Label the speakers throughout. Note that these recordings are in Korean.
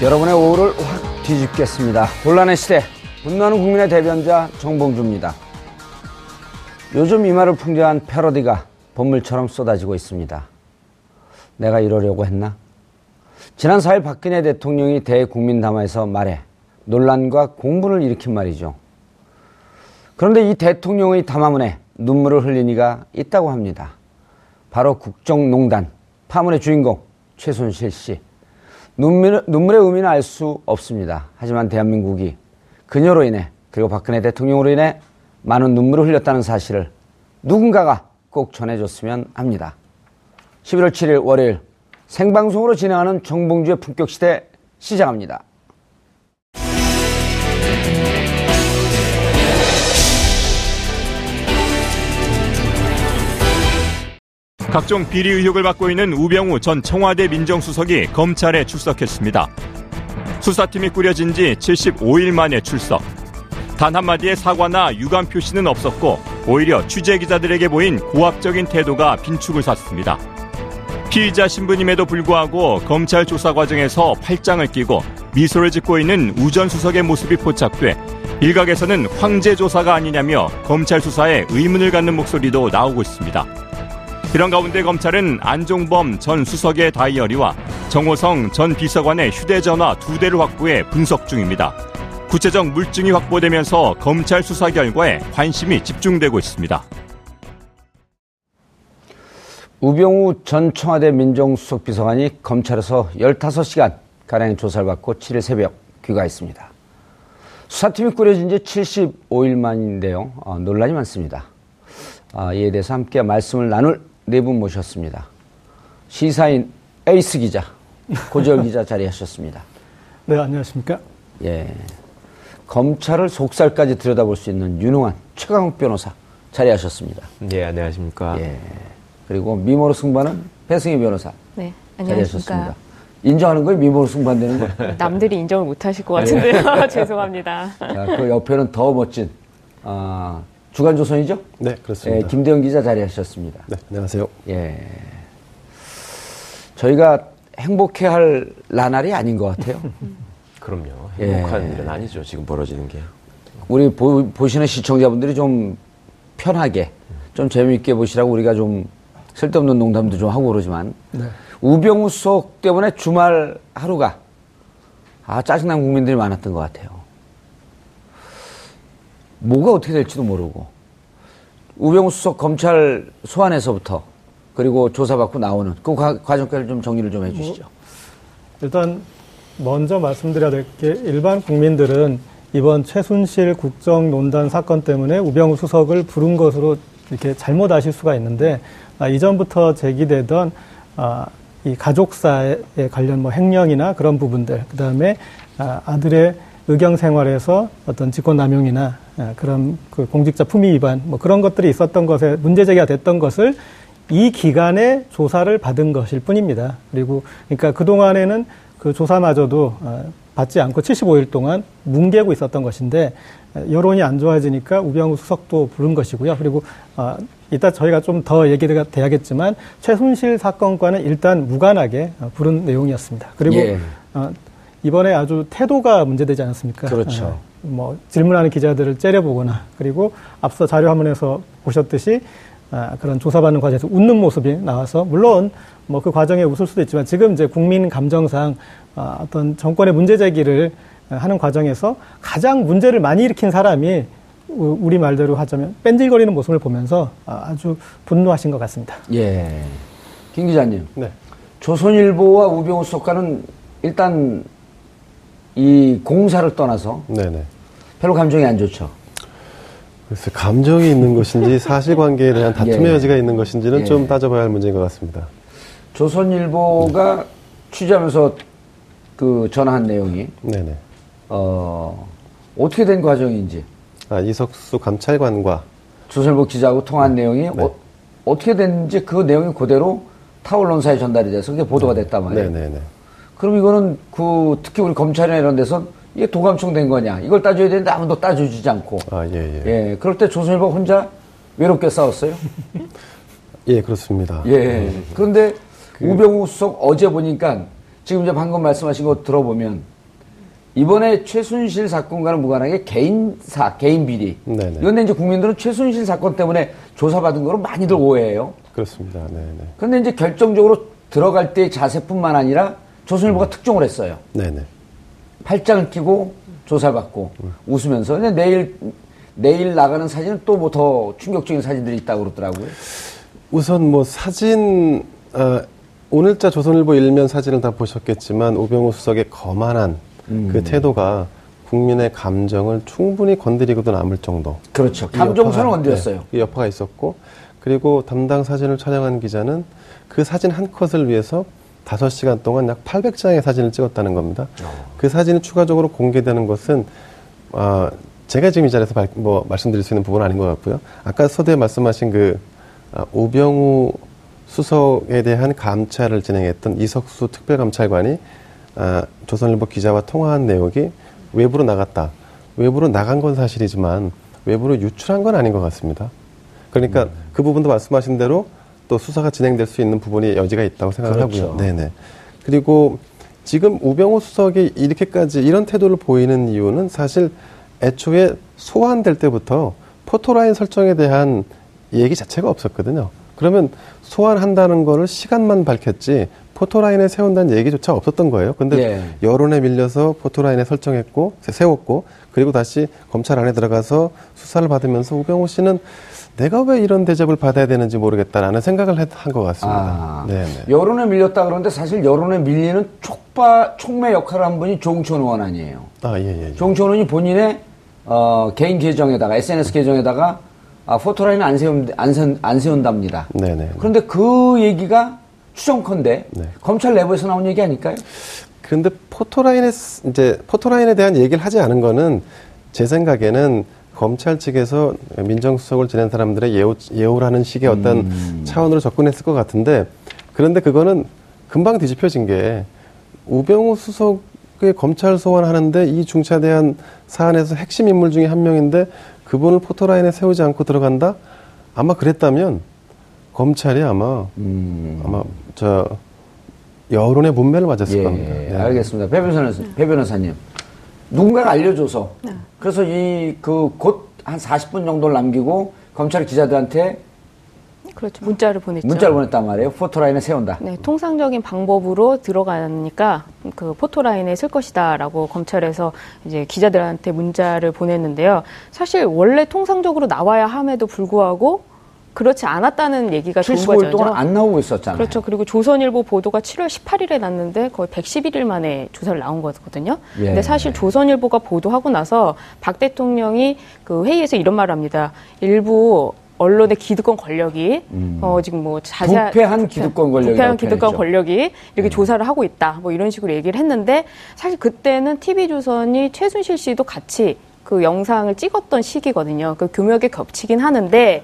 Speaker 1: 여러분의 오후를 확 뒤집겠습니다. 혼란의 시대, 분노하는 국민의 대변자 정봉주입니다. 요즘 이 말을 풍자한 패러디가 본물처럼 쏟아지고 있습니다. 내가 이러려고 했나? 지난 4일 박근혜 대통령이 대국민담화에서 말해 논란과 공분을 일으킨 말이죠. 그런데 이 대통령의 담화문에 눈물을 흘린 이가 있다고 합니다. 바로 국정농단, 파문의 주인공 최순실 씨. 눈물, 눈물의 의미는 알 수 없습니다. 하지만 대한민국이 그녀로 인해 그리고 박근혜 대통령으로 인해 많은 눈물을 흘렸다는 사실을 누군가가 꼭 전해줬으면 합니다. 11월 7일 월요일 생방송으로 진행하는 정봉주의 품격시대 시작합니다.
Speaker 2: 각종 비리 의혹을 받고 있는 우병우 전 청와대 민정수석이 검찰에 출석했습니다. 수사팀이 꾸려진 지 75일 만에 출석. 단 한마디의 사과나 유감 표시는 없었고 오히려 취재 기자들에게 보인 고압적인 태도가 빈축을 샀습니다. 피의자 신분임에도 불구하고 검찰 조사 과정에서 팔짱을 끼고 미소를 짓고 있는 우 전 수석의 모습이 포착돼 일각에서는 황제 조사가 아니냐며 검찰 수사에 의문을 갖는 목소리도 나오고 있습니다. 이런 가운데 검찰은 안종범 전 수석의 다이어리와 정호성 전 비서관의 휴대전화 두 대를 확보해 분석 중입니다. 구체적 물증이 확보되면서 검찰 수사 결과에 관심이 집중되고 있습니다.
Speaker 1: 우병우 전 청와대 민정수석 비서관이 검찰에서 15시간 가량 조사를 받고 7일 새벽 귀가했습니다. 수사팀이 꾸려진 지 75일 만인데요. 어, 논란이 많습니다. 아, 이에 대해서 함께 말씀을 나눌 네 분 모셨습니다. 시사인 에이스 기자, 고지열 기자 자리하셨습니다.
Speaker 3: 네, 안녕하십니까?
Speaker 1: 예. 검찰을 속살까지 들여다볼 수 있는 유능한 최강욱 변호사 자리하셨습니다.
Speaker 4: 네, 안녕하십니까?
Speaker 1: 예. 그리고 미모로 승부하는 배승희 변호사
Speaker 5: 네. 안녕하십니까.
Speaker 1: 인정하는 거예요? 미모로 승부한다는 거?
Speaker 5: 남들이 인정을 못 하실 것 같은데요. 죄송합니다.
Speaker 1: 자, 그 옆에는 더 멋진 아, 주간조선이죠?
Speaker 4: 네, 그렇습니다.
Speaker 1: 예, 김대영 기자 자리하셨습니다.
Speaker 4: 네, 안녕하세요.
Speaker 1: 예. 저희가 행복해할 나날이 아닌 것 같아요.
Speaker 4: 그럼요.
Speaker 1: 예.
Speaker 4: 행복한 일은 아니죠. 지금 벌어지는 게.
Speaker 1: 우리 보, 보시는 시청자분들이 좀 편하게, 좀 재미있게 보시라고 우리가 좀 쓸데없는 농담도 좀 하고 그러지만,
Speaker 3: 네.
Speaker 1: 우병우 수석 때문에 주말 하루가, 아, 짜증난 국민들이 많았던 것 같아요. 뭐가 어떻게 될지도 모르고, 우병우 수석 검찰 소환에서부터, 그리고 조사받고 나오는 그 과, 과정까지 좀 정리를 좀 해주시죠.
Speaker 3: 일단 먼저 말씀드려야 될 게 일반 국민들은 이번 최순실 국정농단 사건 때문에 우병우 수석을 부른 것으로 이렇게 잘못 아실 수가 있는데 아, 이전부터 제기되던 아, 이 가족사에 관련 뭐 횡령이나 그런 부분들 그다음에 아, 아들의 의경 생활에서 어떤 직권남용이나 아, 그런 그 공직자 품위 위반 뭐 그런 것들이 있었던 것에 문제 제기가 됐던 것을 이 기간에 조사를 받은 것일 뿐입니다. 그리고 그러니까 그 동안에는 그 조사마저도 어, 받지 않고 75일 동안 뭉개고 있었던 것인데 어, 여론이 안 좋아지니까 우병우 수석도 부른 것이고요. 그리고 어, 이따 저희가 좀 더 얘기가 돼야겠지만 최순실 사건과는 일단 무관하게 어, 부른 내용이었습니다. 그리고
Speaker 1: 예.
Speaker 3: 어, 이번에 아주 태도가 문제되지 않았습니까?
Speaker 1: 그렇죠.
Speaker 3: 어, 뭐 질문하는 기자들을 째려보거나 그리고 앞서 자료 화면에서 보셨듯이 아, 그런 조사받는 과정에서 웃는 모습이 나와서 물론 뭐 그 과정에 웃을 수도 있지만 지금 이제 국민 감정상 아, 어떤 정권의 문제 제기를 하는 과정에서 가장 문제를 많이 일으킨 사람이 우- 우리 말대로 하자면 뺀질거리는 모습을 보면서 아, 아주 분노하신 것 같습니다.
Speaker 1: 예. 김 기자님.
Speaker 4: 네.
Speaker 1: 조선일보와 우병우 수석과는 일단 이 공사를 떠나서
Speaker 6: 네네.
Speaker 1: 별로 감정이 안 좋죠.
Speaker 6: 글쎄, 감정이 있는 것인지 사실관계에 대한 다툼의
Speaker 1: 예.
Speaker 6: 여지가 있는 것인지는
Speaker 1: 예.
Speaker 6: 좀 따져봐야 할 문제인 것 같습니다.
Speaker 1: 조선일보가 취재하면서 그 전화한 내용이
Speaker 6: 네네.
Speaker 1: 어, 어떻게 된 과정인지
Speaker 6: 아, 이석수 감찰관과
Speaker 1: 조선일보 기자하고 통화한 내용이
Speaker 6: 네.
Speaker 1: 어, 어떻게 됐는지 그 내용이 그대로 타올론사에 전달이 돼서 그게 보도가 됐단 말이에요.
Speaker 6: 네네네.
Speaker 1: 그럼 이거는 그 특히 우리 검찰이나 이런 데서 이게 도감청 된 거냐 이걸 따져야 되는데 아무도 따져주지 않고
Speaker 6: 아, 예, 예.
Speaker 1: 예 그럴 때 조선일보 혼자 외롭게 싸웠어요.
Speaker 6: 예, 그렇습니다.
Speaker 1: 예. 그런데 우병우 수석 어제 보니까 지금 이제 방금 말씀하신 거 들어보면 이번에 최순실 사건과는 무관하게 개인사, 개인 비리.
Speaker 6: 네네.
Speaker 1: 이건데 이제 국민들은 최순실 사건 때문에 조사받은 거로 많이들 오해해요.
Speaker 6: 그렇습니다. 네네.
Speaker 1: 그런데 이제 결정적으로 들어갈 때의 자세뿐만 아니라 조선일보가 특종을 했어요.
Speaker 6: 네네.
Speaker 1: 팔짱을 끼고 조사받고 웃으면서. 근데 내일, 내일 나가는 사진은 또 뭐 더 충격적인 사진들이 있다고 그러더라고요.
Speaker 6: 우선 뭐 사진, 어, 오늘자 조선일보 일면 사진을 다 보셨겠지만 우병우 수석의 거만한
Speaker 1: 음.
Speaker 6: 그 태도가 국민의 감정을 충분히 건드리고도 남을 정도.
Speaker 1: 그렇죠.
Speaker 6: 이
Speaker 1: 감정선을 건드렸어요.
Speaker 6: 네, 이 여파가 있었고 그리고 담당 사진을 촬영한 기자는 그 사진 한 컷을 위해서 5시간 동안 약 800장의 사진을 찍었다는 겁니다. 그 사진이 추가적으로 공개되는 것은 아, 제가 지금 이 자리에서 발- 뭐 말씀드릴 수 있는 부분은 아닌 것 같고요. 아까 서두에 말씀하신 그 아, 오병우 수석에 대한 감찰을 진행했던 이석수 특별감찰관이 아, 조선일보 기자와 통화한 내용이 외부로 나갔다. 외부로 나간 건 사실이지만 외부로 유출한 건 아닌 것 같습니다. 그러니까 그 부분도 말씀하신 대로 또 수사가 진행될 수 있는 부분이 여지가 있다고 생각을
Speaker 1: 그렇죠.
Speaker 6: 하고요. 네네. 그리고 지금 우병우 수석이 이렇게까지 이런 태도를 보이는 이유는 사실 애초에 소환될 때부터 포토라인 설정에 대한 얘기 자체가 없었거든요. 그러면 소환한다는 거를 시간만 밝혔지 포토라인에 세운다는 얘기조차 없었던 거예요. 근데
Speaker 1: 예.
Speaker 6: 여론에 밀려서 포토라인에 설정했고 세웠고 그리고 다시 검찰 안에 들어가서 수사를 받으면서 우병우 씨는 내가 왜 이런 대접을 받아야 되는지 모르겠다라는 생각을 한 것 같습니다.
Speaker 1: 아,
Speaker 6: 네네.
Speaker 1: 여론에 밀렸다 그러는데 사실 여론에 밀리는 촉바, 촉매 역할을 한 분이 조홍천 의원 아니에요.
Speaker 6: 아, 예, 예. 예.
Speaker 1: 조홍천 의원이 본인의 어, 개인 계정에다가 SNS 계정에다가 아, 포토라인을 안, 세운, 안, 세운, 안 세운답니다.
Speaker 6: 네네.
Speaker 1: 그런데 그 얘기가 추정컨대
Speaker 6: 네.
Speaker 1: 검찰 내부에서 나온 얘기 아닐까요?
Speaker 6: 그런데 포토라인에 쓰- 이제 포토라인에 대한 얘기를 하지 않은 거는 제 생각에는 검찰 측에서 민정수석을 지낸 사람들의 예우, 예우라는 식의 어떤 차원으로 접근했을 것 같은데 그런데 그거는 금방 뒤집혀진 게 우병우 수석의 검찰 소환하는데 이 중차대한 사안에서 핵심 인물 중에 한 명인데 그분을 포토라인에 세우지 않고 들어간다? 아마 그랬다면 검찰이 아마 아마 저 여론의 문매를 맞았을
Speaker 1: 예,
Speaker 6: 겁니다. 네.
Speaker 1: 알겠습니다. 배 변호사님. 누군가가 알려줘서 그래서 이 그 곧 한 40분 정도를 남기고 검찰 기자들한테
Speaker 5: 그렇죠. 문자를 보냈죠.
Speaker 1: 문자를 보냈단 말이에요. 포토라인에 세운다.
Speaker 5: 네, 통상적인 방법으로 들어가니까 그 포토라인에 쓸 것이다라고 검찰에서 이제 기자들한테 문자를 보냈는데요. 사실 원래 통상적으로 나와야 함에도 불구하고 그렇지 않았다는 얘기가 좋은
Speaker 1: 75일
Speaker 5: 거죠.
Speaker 1: 동안 안 나오고 있었잖아요.
Speaker 5: 그렇죠. 그리고 조선일보 보도가 7월 18일에 났는데 거의 111일 만에 조사를 나온 거거든요.
Speaker 1: 예.
Speaker 5: 근데 사실 조선일보가 보도하고 나서 박 대통령이 그 회의에서 이런 말을 합니다. 일부 언론의 기득권 권력이 어 지금 뭐 자세
Speaker 1: 음. 부패한 기득권 권력이라고
Speaker 5: 부패한 기득권.
Speaker 1: 음.
Speaker 5: 권력이 이렇게 조사를 하고 있다. 뭐 이런 식으로 얘기를 했는데 사실 그때는 TV조선이 최순실 씨도 같이 그 영상을 찍었던 시기거든요. 그 교묘하게 겹치긴 하는데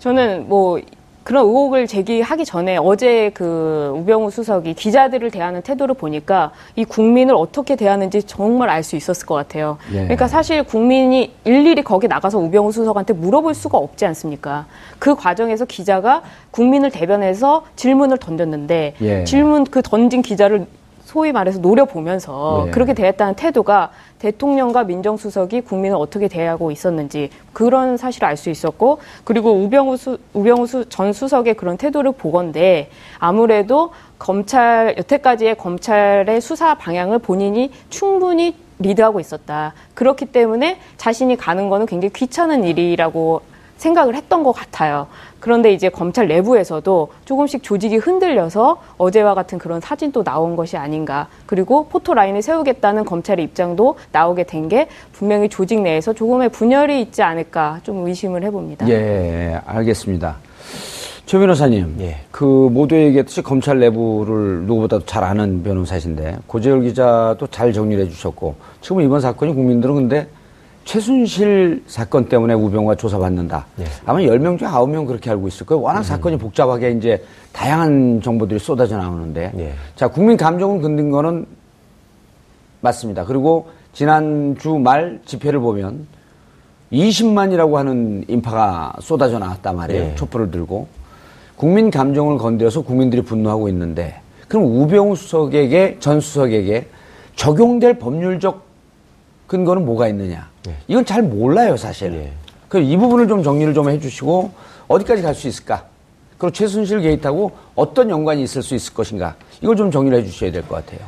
Speaker 5: 저는 뭐 그런 의혹을 제기하기 전에 어제 그 우병우 수석이 기자들을 대하는 태도를 보니까 이 국민을 어떻게 대하는지 정말 알 수 있었을 것 같아요.
Speaker 1: 예.
Speaker 5: 그러니까 사실 국민이 일일이 거기 나가서 우병우 수석한테 물어볼 수가 없지 않습니까? 그 과정에서 기자가 국민을 대변해서 질문을 던졌는데
Speaker 1: 예.
Speaker 5: 질문 그 던진 기자를 소위 말해서 노려보면서
Speaker 1: 네.
Speaker 5: 그렇게 대했다는 태도가 대통령과 민정수석이 국민을 어떻게 대하고 있었는지 그런 사실을 알 수 있었고 그리고 우병우, 수, 우병우 수, 전 수석의 그런 태도를 보건데 아무래도 검찰 여태까지의 검찰의 수사 방향을 본인이 충분히 리드하고 있었다. 그렇기 때문에 자신이 가는 거는 굉장히 귀찮은 일이라고 생각을 했던 것 같아요. 그런데 이제 검찰 내부에서도 조금씩 조직이 흔들려서 어제와 같은 그런 사진도 나온 것이 아닌가. 그리고 포토라인을 세우겠다는 검찰의 입장도 나오게 된 게 분명히 조직 내에서 조금의 분열이 있지 않을까 좀 의심을 해봅니다.
Speaker 1: 예, 알겠습니다. 최 변호사님,
Speaker 4: 예.
Speaker 1: 그 모두 얘기했듯이 검찰 내부를 누구보다도 잘 아는 변호사신데 고재열 기자도 잘 정리를 해주셨고 지금 이번 사건이 국민들은 근데 최순실 사건 때문에 우병우가 조사받는다.
Speaker 4: 예.
Speaker 1: 아마 10명 중에 9명 그렇게 알고 있을 거예요. 워낙 사건이 복잡하게 이제 다양한 정보들이 쏟아져 나오는데.
Speaker 4: 예.
Speaker 1: 자, 국민 감정을 건든 거는 맞습니다. 그리고 지난주 말 집회를 보면 20만이라고 하는 인파가 쏟아져 나왔단 말이에요.
Speaker 4: 예.
Speaker 1: 촛불을 들고. 국민 감정을 건드려서 국민들이 분노하고 있는데 그럼 우병우 수석에게 전 수석에게 적용될 법률적 근거는 뭐가 있느냐?
Speaker 4: 예.
Speaker 1: 이건 잘 몰라요, 사실.
Speaker 4: 예.
Speaker 1: 그럼 이 부분을 좀 정리를 좀 해주시고 어디까지 갈 수 있을까? 그리고 최순실 게이트하고 어떤 연관이 있을 수 있을 것인가? 이걸 좀 정리를 해주셔야 될 것 같아요.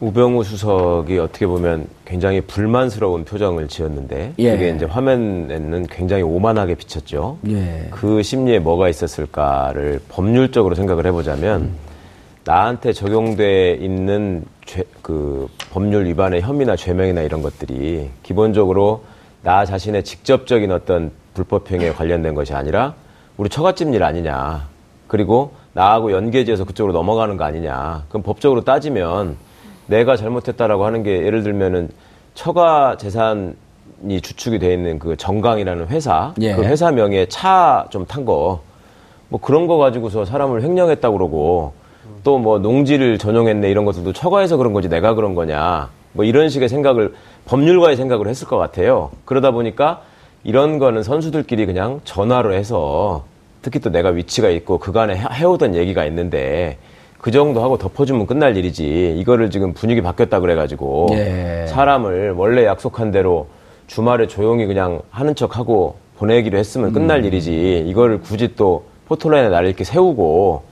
Speaker 4: 우병우 수석이 어떻게 보면 굉장히 불만스러운 표정을 지었는데
Speaker 1: 예.
Speaker 4: 그게 이제 화면에는 굉장히 오만하게 비쳤죠.
Speaker 1: 예.
Speaker 4: 그 심리에 뭐가 있었을까를 법률적으로 생각을 해보자면 나한테 적용돼 있는 죄, 그 법률 위반의 혐의나 죄명이나 이런 것들이 기본적으로 나 자신의 직접적인 어떤 불법행위에 관련된 것이 아니라 우리 처갓집 일 아니냐. 그리고 나하고 연계지어서 그쪽으로 넘어가는 거 아니냐. 그럼 법적으로 따지면 내가 잘못했다라고 하는 게 예를 들면은 처가 재산이 주축이 돼 있는 그 정강이라는 회사,
Speaker 1: 예.
Speaker 4: 그 회사 명의의 차좀 탄 거, 뭐 그런 거 가지고서 사람을 횡령했다고 그러고 또 뭐 농지를 전용했네 이런 것들도 처가에서 그런 거지 내가 그런 거냐 뭐 이런 식의 생각을 법률가의 생각을 했을 것 같아요. 그러다 보니까 이런 거는 선수들끼리 그냥 전화로 해서 특히 또 내가 위치가 있고 그간에 해- 해오던 얘기가 있는데 그 정도 하고 덮어주면 끝날 일이지 이거를 지금 분위기 바뀌었다 그래가지고
Speaker 1: 예.
Speaker 4: 사람을 원래 약속한 대로 주말에 조용히 그냥 하는 척하고 보내기로 했으면 끝날
Speaker 1: 음.
Speaker 4: 일이지 이거를 굳이 또 포토라인에 나를 이렇게 세우고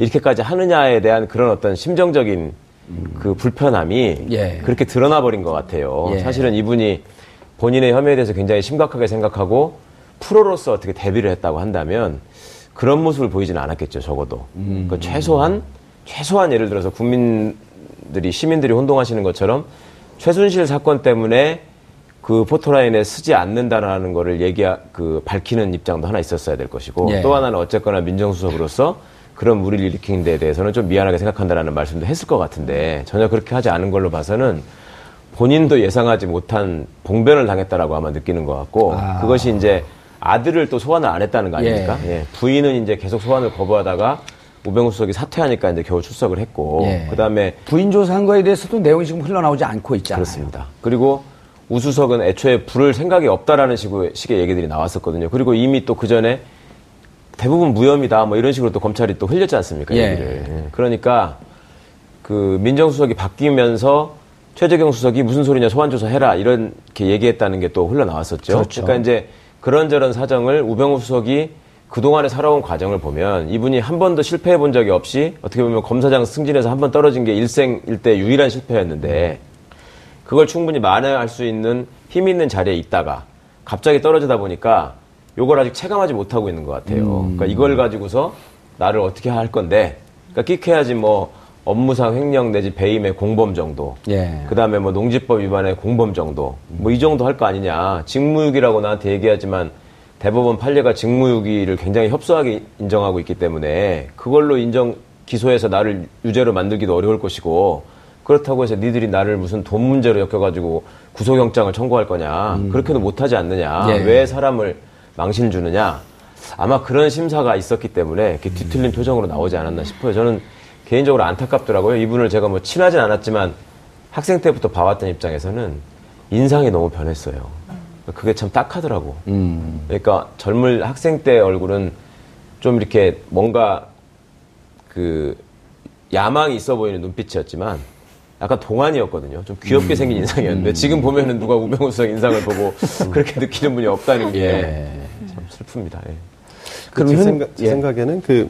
Speaker 4: 이렇게까지 하느냐에 대한 그런 어떤 심정적인 그 불편함이
Speaker 1: 음. 예.
Speaker 4: 그렇게 드러나 버린 것 같아요.
Speaker 1: 예.
Speaker 4: 사실은 이분이 본인의 혐의에 대해서 굉장히 심각하게 생각하고 프로로서 어떻게 데뷔를 했다고 한다면 그런 모습을 보이지는 않았겠죠, 적어도.
Speaker 1: 음.
Speaker 4: 그 최소한 최소한 예를 들어서 국민들이 시민들이 혼동하시는 것처럼 최순실 사건 때문에 그 포토라인에 쓰지 않는다라는 거를 얘기 그 밝히는 입장도 하나 있었어야 될 것이고
Speaker 1: 예.
Speaker 4: 또 하나는 어쨌거나 민정수석으로서 그런 무리를 일으킨 데 대해서는 좀 미안하게 생각한다라는 말씀도 했을 것 같은데 전혀 그렇게 하지 않은 걸로 봐서는 본인도 예상하지 못한 봉변을 당했다라고 아마 느끼는 것 같고
Speaker 1: 아.
Speaker 4: 그것이 이제 아들을 또 소환을 안 했다는 거 아닙니까?
Speaker 1: 예.
Speaker 4: 예. 부인은 이제 계속 소환을 거부하다가 우병우 수석이 사퇴하니까 이제 겨우 출석을 했고
Speaker 1: 예.
Speaker 4: 그다음에
Speaker 1: 부인 조사한 거에 대해서도 내용이 지금 흘러나오지 않고 있잖아요.
Speaker 4: 그렇습니다. 그리고 우수석은 애초에 부를 생각이 없다라는 식의, 식의 얘기들이 나왔었거든요. 그리고 이미 또 그 전에 대부분 무혐의다 뭐 이런 식으로 또 검찰이 또 흘렸지 않습니까?
Speaker 1: 예.
Speaker 4: 얘기를. 예. 그러니까 그 민정수석이 바뀌면서 최재경 수석이 무슨 소리냐 소환조사 해라 이렇게 얘기했다는 게 또 흘러나왔었죠.
Speaker 1: 그렇죠.
Speaker 4: 그러니까 이제 그런저런 사정을 우병우 수석이 그동안에 살아온 과정을 보면 이분이 한 번도 실패해 본 적이 없이 어떻게 보면 검사장 승진해서 한 번 떨어진 게 일생 일대 유일한 실패였는데 그걸 충분히 만회할 수 있는 힘 있는 자리에 있다가 갑자기 떨어지다 보니까 요걸 아직 체감하지 못하고 있는 것 같아요. 그러니까 이걸 가지고서 나를 어떻게 할 건데, 그러니까 끽해야지 뭐 업무상 횡령 내지 배임의 공범 정도,
Speaker 1: 예.
Speaker 4: 그 다음에 뭐 농지법 위반의 공범 정도, 뭐 이 정도 할 거 아니냐. 직무유기라고 나한테 얘기하지만 대법원 판례가 직무유기를 굉장히 협소하게 인정하고 있기 때문에 그걸로 인정 기소해서 나를 유죄로 만들기도 어려울 것이고 그렇다고 해서 니들이 나를 무슨 돈 문제로 엮여가지고 구속영장을 청구할 거냐 그렇게도 못하지 않느냐
Speaker 1: 예.
Speaker 4: 왜 사람을 망신 주느냐? 아마 그런 심사가 있었기 때문에 이렇게 뒤틀린 표정으로 나오지 않았나 싶어요. 저는 개인적으로 안타깝더라고요. 이분을 제가 뭐 친하진 않았지만 학생 때부터 봐왔던 입장에서는 인상이 너무 변했어요. 그게 참 딱하더라고.
Speaker 1: 음.
Speaker 4: 그러니까 젊을 학생 때 얼굴은 좀 이렇게 뭔가 그 야망이 있어 보이는 눈빛이었지만 약간 동안이었거든요. 좀 귀엽게 생긴 인상이었는데 지금 보면은 누가 우병우 수석 인상을 보고 그렇게 느끼는 분이 없다는 게 참 슬픕니다. 예.
Speaker 6: 그
Speaker 1: 그럼
Speaker 6: 제,
Speaker 1: 현-
Speaker 6: 생각, 제
Speaker 1: 예.
Speaker 6: 생각에는 그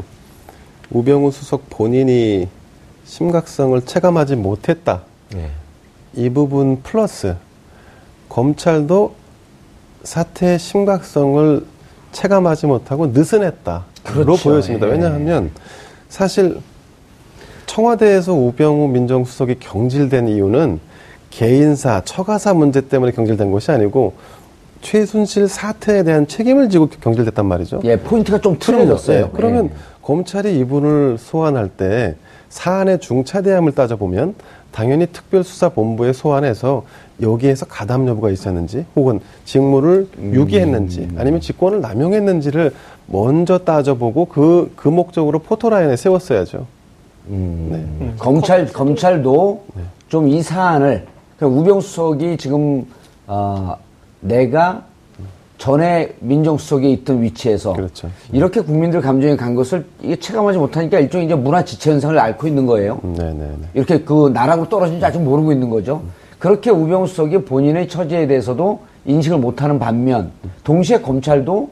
Speaker 6: 우병우 수석 본인이 심각성을 체감하지 못했다.
Speaker 4: 예.
Speaker 6: 이 부분 플러스 검찰도 사태의 심각성을 체감하지 못하고 느슨했다로
Speaker 1: 그렇죠.
Speaker 6: 보여집니다.
Speaker 1: 예.
Speaker 6: 왜냐하면 사실 청와대에서 우병우 민정수석이 경질된 이유는 개인사, 처가사 문제 때문에 경질된 것이 아니고 최순실 사태에 대한 책임을 지고 경질됐단 말이죠.
Speaker 1: 예, 포인트가 좀 틀려졌어요.
Speaker 6: 네, 그러면
Speaker 1: 예.
Speaker 6: 검찰이 이분을 소환할 때 사안의 중차대함을 따져보면 당연히 특별수사본부에 소환해서 여기에서 가담 여부가 있었는지 혹은 직무를
Speaker 1: 음.
Speaker 6: 유기했는지 아니면 직권을 남용했는지를 먼저 따져보고 그, 그 목적으로 포토라인에 세웠어야죠.
Speaker 1: 음. 검찰 검찰도
Speaker 6: 네.
Speaker 1: 좀이 사안을 그러니까 우병수석이 지금 어, 내가 전에 민정수석에 있던 위치에서
Speaker 6: 그렇죠.
Speaker 1: 이렇게 국민들 감정에 간 것을 이게 체감하지 못하니까 일종의 이제 문화 지체 현상을 앓고 있는 거예요.
Speaker 6: 네네네.
Speaker 1: 이렇게 그 나라고 떨어진지 아직 모르고 있는 거죠. 그렇게 우병수석이 본인의 처지에 대해서도 인식을 못하는 반면 동시에 검찰도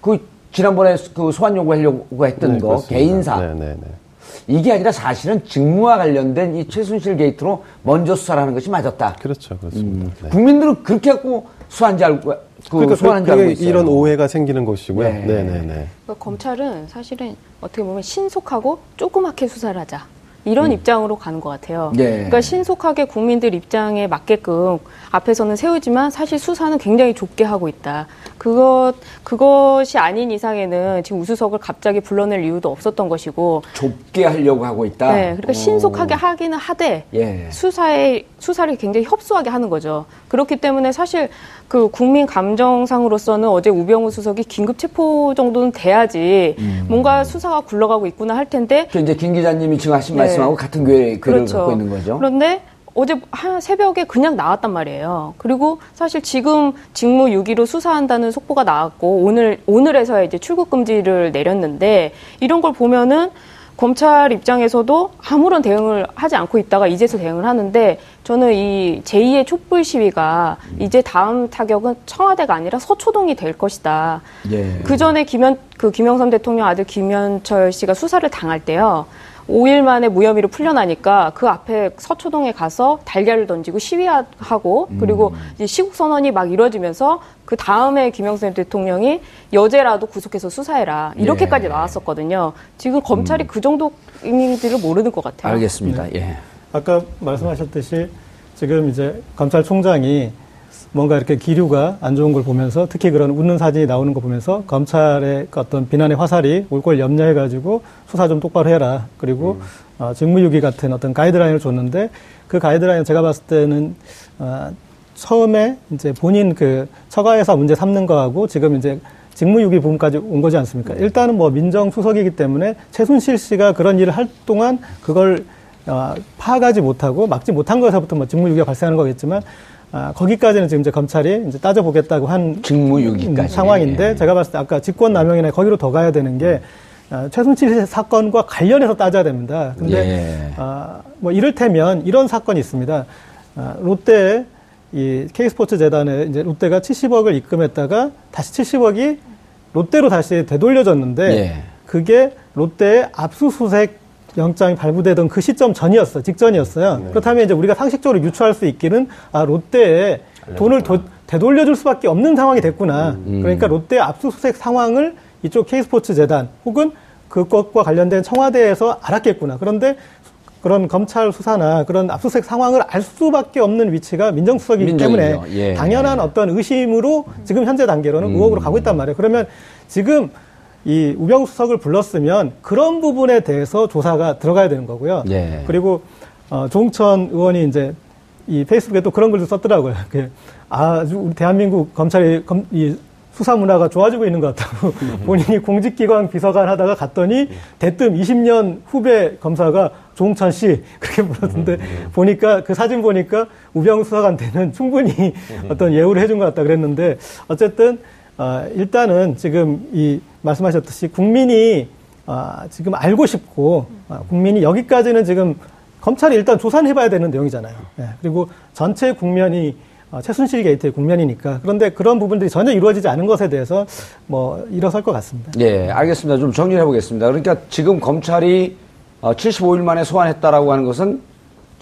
Speaker 1: 그 지난번에 그 소환 요구하려고 했던
Speaker 6: 네,
Speaker 1: 거
Speaker 6: 그렇습니다.
Speaker 1: 개인사
Speaker 6: 네네네.
Speaker 1: 이게 아니라 사실은 직무와 관련된 이 최순실 게이트로 먼저 수사를 하는 것이 맞았다.
Speaker 6: 그렇죠. 그렇습니다. 네.
Speaker 1: 국민들은 그렇게 갖고 수사한 줄 알고, 그
Speaker 6: 그러니까
Speaker 1: 소환한 줄 알고 있어요.
Speaker 6: 이런 오해가 생기는 것이고요.
Speaker 1: 네.
Speaker 6: 네 네 네.
Speaker 5: 그러니까 검찰은 사실은 어떻게 보면 신속하고 조그맣게 수사를 하자. 이런 입장으로 가는 것 같아요.
Speaker 1: 예.
Speaker 5: 그러니까 신속하게 국민들 입장에 맞게끔 앞에서는 세우지만 사실 수사는 굉장히 좁게 하고 있다. 그것 그것이 아닌 이상에는 지금 우수석을 갑자기 불러낼 이유도 없었던 것이고,
Speaker 1: 좁게 하려고 하고 있다.
Speaker 5: 네, 그러니까
Speaker 1: 어.
Speaker 5: 신속하게 하기는 하되
Speaker 1: 예.
Speaker 5: 수사에 수사를 굉장히 협소하게 하는 거죠. 그렇기 때문에 사실 그 국민 감정상으로서는 어제 우병우 수석이 긴급 체포 정도는 돼야지
Speaker 1: 음.
Speaker 5: 뭔가 수사가 굴러가고 있구나 할 텐데
Speaker 1: 그 이제 김 기자님이 지금 하신
Speaker 5: 네.
Speaker 1: 말씀하고 같은 괴, 괴를 갖고 있는 거죠.
Speaker 5: 그런데 어제 한 새벽에 그냥 나왔단 말이에요. 그리고 사실 지금 직무 유기로 수사한다는 속보가 나왔고 오늘 오늘에서야 이제 출국 금지를 내렸는데 이런 걸 보면은 검찰 입장에서도 아무런 대응을 하지 않고 있다가 이제서 대응을 하는데 저는 이 제2의 촛불 시위가 이제 다음 타격은 청와대가 아니라 서초동이 될 것이다.
Speaker 1: 예.
Speaker 5: 그 전에 김현 그 김영삼 대통령 아들 김현철 씨가 수사를 당할 때요. 5일 만에 무혐의로 풀려나니까 그 앞에 서초동에 가서 달걀을 던지고 시위하고 그리고 이제 시국 선언이 막 이루어지면서 그 다음에 김영삼 대통령이 여제라도 구속해서 수사해라 이렇게까지
Speaker 1: 예.
Speaker 5: 나왔었거든요. 지금 검찰이 그 정도 의미들을 모르는 것 같아요.
Speaker 1: 알겠습니다.
Speaker 5: 네.
Speaker 1: 예.
Speaker 3: 아까 말씀하셨듯이 지금 이제 검찰총장이 뭔가 이렇게 기류가 안 좋은 걸 보면서 특히 그런 웃는 사진이 나오는 거 보면서 검찰의 그 어떤 비난의 화살이 올 걸 염려해가지고 수사 좀 똑바로 해라. 그리고 어, 직무유기 같은 어떤 가이드라인을 줬는데 그 가이드라인 제가 봤을 때는 어, 처음에 이제 본인 그 처가회사 문제 삼는 거하고 지금 이제 직무유기 부분까지 온 거지 않습니까? 일단은 뭐 민정수석이기 때문에 최순실 씨가 그런 일을 할 동안 그걸 어, 파악하지 못하고 막지 못한 것에서부터 뭐 직무유기가 발생하는 거겠지만 아, 거기까지는 지금 이제 검찰이 이제 따져보겠다고 한
Speaker 1: 직무유기까지.
Speaker 3: 음, 상황인데
Speaker 1: 예.
Speaker 3: 제가 봤을 때 아까 직권남용이나 거기로 더 가야 되는 게 아, 최순실 사건과 관련해서 따져야 됩니다. 근데
Speaker 1: 예.
Speaker 3: 아, 뭐 이를테면 이런 사건이 있습니다. 아, 롯데 이 K스포츠 재단에 이제 롯데가 70억을 입금했다가 다시 70억이 롯데로 다시 되돌려졌는데
Speaker 1: 예.
Speaker 3: 그게 롯데의 압수수색 영장이 발부되던 그 시점 전이었어, 직전이었어요. 그렇다면 이제 우리가 상식적으로 유추할 수 있기는 아 롯데에 돈을 도- 되돌려줄 수밖에 없는 상황이 됐구나. 그러니까 롯데 압수수색 상황을 이쪽 K스포츠 재단 혹은 그것과 관련된 청와대에서 알았겠구나. 그런데 그런 검찰 수사나 그런 압수수색 상황을 알 수밖에 없는 위치가 민정수석이기. 때문에
Speaker 1: 예.
Speaker 3: 당연한 어떤 의심으로 지금 현재 단계로는 의혹으로 가고 있단 말이에요. 그러면 지금 이 우병우 수석을 불렀으면 그런 부분에 대해서 조사가 들어가야 되는 거고요.
Speaker 1: 예.
Speaker 3: 그리고 어, 조홍천 의원이 이제 이 페이스북에 또 그런 글도 썼더라고요. 그 아주 우리 대한민국 검찰이 검, 이 수사 문화가 좋아지고 있는 것 같다고 본인이 공직기관 비서관 하다가 갔더니 대뜸 20년 후배 검사가 조홍천 씨 그렇게 불렀는데 보니까 그 사진 보니까 우병우 수석한테는 충분히 어떤 예우를 해준 것 같다 그랬는데 어쨌든 어, 일단은 지금 이 말씀하셨듯이 국민이 아, 지금 알고 싶고 아, 국민이 여기까지는 지금 검찰이 일단 조사는 해봐야 되는 내용이잖아요. 예, 그리고 전체 국면이 어, 최순실 게이트의 국면이니까 그런데 그런 부분들이 전혀 이루어지지 않은 것에 대해서 뭐 일어설 것 같습니다.
Speaker 1: 예, 알겠습니다. 좀 정리해 보겠습니다. 그러니까 지금 검찰이 어, 75일 만에 소환했다라고 하는 것은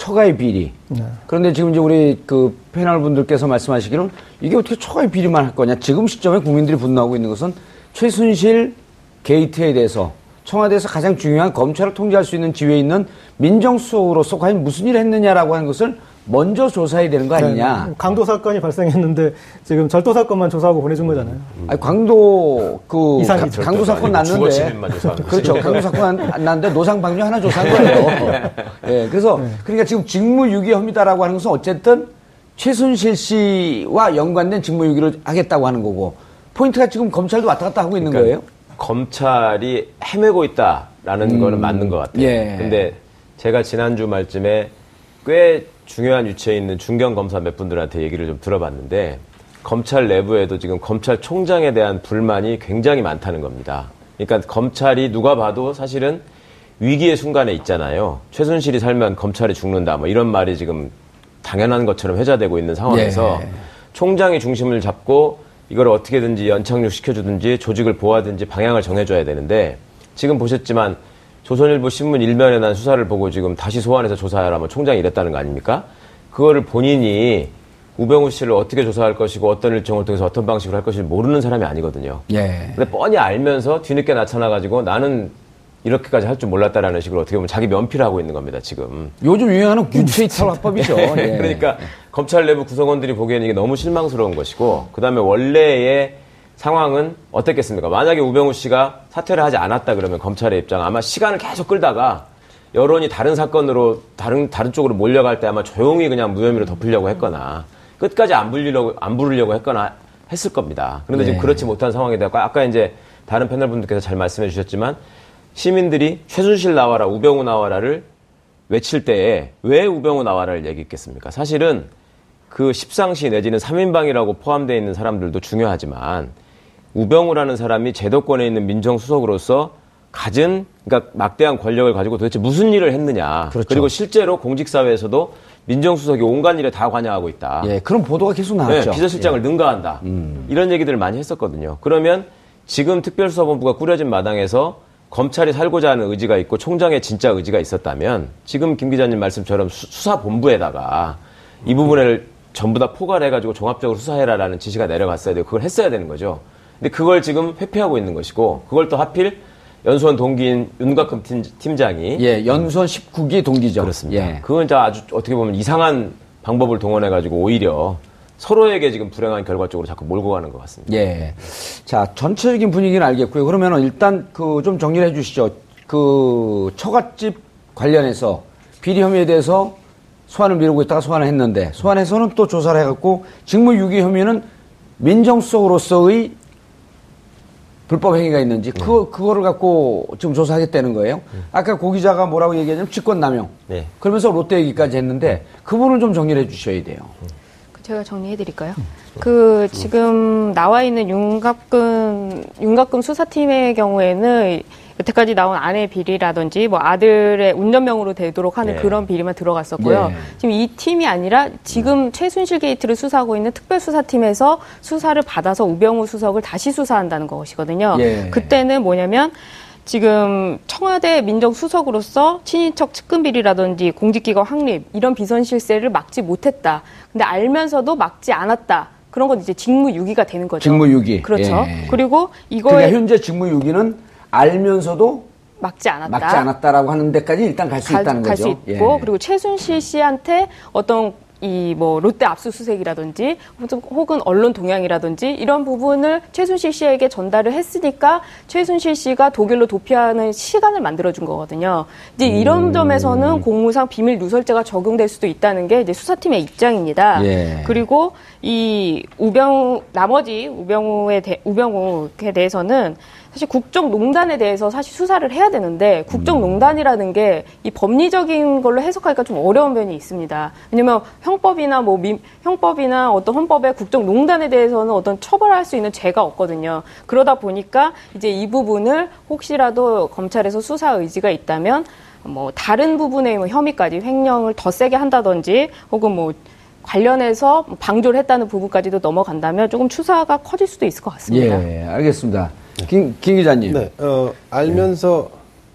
Speaker 1: 초과의 비리.
Speaker 3: 네.
Speaker 1: 그런데 지금 이제 우리 그 패널 분들께서 말씀하시기로는 이게 어떻게 초과의 비리만 할 거냐. 지금 시점에 국민들이 분노하고 있는 것은 최순실 게이트에 대해서 청와대에서 가장 중요한 검찰을 통제할 수 있는 지위에 있는 민정수석으로서 과연 무슨 일을 했느냐라고 하는 것을 먼저 조사해야 되는 거 아니냐.
Speaker 3: 네, 강도 사건이 발생했는데 지금 절도 사건만 조사하고 보내준 거잖아요.
Speaker 1: 아니, 강도 그
Speaker 3: 이상이죠.
Speaker 1: 강도 사건 났는데. 그렇죠. 강도 사건 났는데 노상 방류 하나 조사한 거예요. 예. 그래서 그러니까 지금 직무유기 혐의다라고 하는 것은 어쨌든 최순실 씨와 연관된 직무유기를 하겠다고 하는 거고 포인트가 지금 검찰도 왔다 갔다 하고 있는
Speaker 4: 그러니까
Speaker 1: 거예요.
Speaker 4: 검찰이 헤매고 있다라는 거는 맞는 것 같아요.
Speaker 1: 예.
Speaker 4: 근데 제가 지난주 말쯤에 꽤 중요한 위치에 있는 중견 검사 몇 분들한테 얘기를 좀 들어봤는데 검찰 내부에도 지금 검찰총장에 대한 불만이 굉장히 많다는 겁니다. 그러니까 검찰이 누가 봐도 사실은 위기의 순간에 있잖아요. 최순실이 살면 검찰이 죽는다 뭐 이런 말이 지금 당연한 것처럼 회자되고 있는 상황에서
Speaker 1: 예.
Speaker 4: 총장이 중심을 잡고 이걸 어떻게든지 연착륙 시켜주든지 조직을 보호하든지 방향을 정해줘야 되는데 지금 보셨지만 조선일보 신문 일면에 난 수사를 보고 지금 다시 소환해서 조사하라 뭐 총장이 이랬다는 거 아닙니까? 그거를 본인이 우병우 씨를 어떻게 조사할 것이고 어떤 일정을 통해서 어떤 방식으로 할 것인지 모르는 사람이 아니거든요.
Speaker 1: 예.
Speaker 4: 근데 뻔히 알면서 뒤늦게 나타나가지고 나는 이렇게까지 할 줄 몰랐다라는 식으로 어떻게 보면 자기 면피를 하고 있는 겁니다, 지금.
Speaker 1: 요즘 유행하는 균체이탈 화법이죠. 예.
Speaker 4: 그러니까 검찰 내부 구성원들이 보기에는 이게 너무 실망스러운 것이고 그 다음에 원래의 상황은 어땠겠습니까? 만약에 우병우 씨가 사퇴를 하지 않았다 그러면 검찰의 입장 아마 시간을 계속 끌다가 여론이 다른 사건으로 다른 다른 쪽으로 몰려갈 때 아마 조용히 그냥 무혐의로 덮으려고 했거나 끝까지 안 부르려고 안 부르려고 했거나 했을 겁니다. 그런데 지금
Speaker 1: 네.
Speaker 4: 그렇지 못한 상황이 되고 아까 이제 다른 패널 분들께서 잘 말씀해 주셨지만 시민들이 최순실 나와라 우병우 나와라를 외칠 때에 왜 우병우 나와라를 얘기했겠습니까? 사실은 그 십상시 내지는 3인방이라고 포함되어 있는 사람들도 중요하지만 우병우라는 사람이 제도권에 있는 민정수석으로서 가진 그러니까 막대한 권력을 가지고 도대체 무슨 일을 했느냐.
Speaker 1: 그렇죠.
Speaker 4: 그리고 실제로 공직사회에서도 민정수석이 온갖 일에 다 관여하고 있다.
Speaker 1: 예, 그런 보도가 계속 나왔죠.
Speaker 4: 네, 비서실장을 능가한다. 이런 얘기들을 많이 했었거든요. 그러면 지금 특별수사본부가 꾸려진 마당에서 검찰이 살고자 하는 의지가 있고 총장의 진짜 의지가 있었다면 지금 김 기자님 말씀처럼 수- 수사본부에다가 이 부분을 전부 다 포괄해가지고 종합적으로 수사해라라는 지시가 내려갔어야 되고 그걸 했어야 되는 거죠. 근데 그걸 지금 회피하고 있는 것이고 그걸 또 하필 연수원 동기인 윤곽금 팀- 팀장이
Speaker 1: 예, 연수원 19기 동기죠.
Speaker 4: 그렇습니다.
Speaker 1: 예.
Speaker 4: 그건 진짜 아주 어떻게 보면 이상한 방법을 동원해 가지고 오히려 서로에게 지금 불행한 결과 쪽으로 자꾸 몰고 가는 것 같습니다.
Speaker 1: 예. 자, 전체적인 분위기는 알겠고요. 그러면은 일단 그 좀 정리를 해 주시죠. 그 처갓집 관련해서 비리 혐의에 대해서 소환을 미루고 있다가 소환을 했는데 소환해서는 또 조사를 해갖고 직무유기 혐의는 민정수석으로서의 불법 행위가 있는지 그거 그거를 갖고 지금 조사하겠다는 거예요. 아까 고 기자가 뭐라고 얘기하냐면 직권 남용.
Speaker 4: 네.
Speaker 1: 그러면서 롯데 얘기까지 했는데 그 부분을 좀 정리를 해 주셔야 돼요.
Speaker 5: 그 제가 정리해 드릴까요? 그 지금 나와 있는 윤갑근 윤갑근 수사팀의 경우에는 여태까지 나온 아내 비리라든지 뭐 아들의 운전명으로 되도록 하는
Speaker 4: 네.
Speaker 5: 그런 비리만 들어갔었고요.
Speaker 1: 네.
Speaker 5: 지금 이 팀이 아니라 지금 최순실 게이트를 수사하고 있는 특별수사팀에서 수사를 받아서 우병우 수석을 다시 수사한다는 것이거든요.
Speaker 1: 예.
Speaker 5: 그때는 뭐냐면 지금 청와대 민정수석으로서 친인척 측근 비리라든지 공직기관 확립 이런 비선 실세를 막지 못했다. 근데 알면서도 막지 않았다. 그런 건 이제 직무유기가 되는 거죠.
Speaker 1: 직무유기.
Speaker 5: 그렇죠.
Speaker 1: 예.
Speaker 5: 그리고 이거에
Speaker 1: 그러니까 현재 직무유기는 알면서도
Speaker 5: 막지 않았다.
Speaker 1: 막지 않았다라고 하는 데까지 일단 갈 수 있다는
Speaker 5: 갈
Speaker 1: 거죠.
Speaker 5: 수 있고
Speaker 1: 예.
Speaker 5: 그리고 최순실 씨한테 어떤 이 뭐 롯데 압수수색이라든지 혹은 언론 동향이라든지 이런 부분을 최순실 씨에게 전달을 했으니까 최순실 씨가 독일로 도피하는 시간을 만들어준 거거든요. 이제
Speaker 1: 음.
Speaker 5: 이런 점에서는 공무상 비밀 누설죄가 적용될 수도 있다는 게 이제 수사팀의 입장입니다.
Speaker 1: 예.
Speaker 5: 그리고 이 우병우 나머지 우병우에 대, 우병우에 대해서는 사실 국정농단에 대해서 사실 수사를 해야 되는데 국정농단이라는 게 이 법리적인 걸로 해석하기가 좀 어려운 면이 있습니다. 왜냐면 형법이나 뭐 민- 형법이나 어떤 헌법에 국정농단에 대해서는 어떤 처벌할 수 있는 죄가 없거든요. 그러다 보니까 이제 이 부분을 혹시라도 검찰에서 수사 의지가 있다면 뭐 다른 부분의 뭐 혐의까지 횡령을 더 세게 한다든지 혹은 뭐 관련해서 방조를 했다는 부분까지도 넘어간다면 조금 추사가 커질 수도 있을 것 같습니다.
Speaker 1: 예, 알겠습니다. 김, 김 기자님.
Speaker 6: 네, 어, 알면서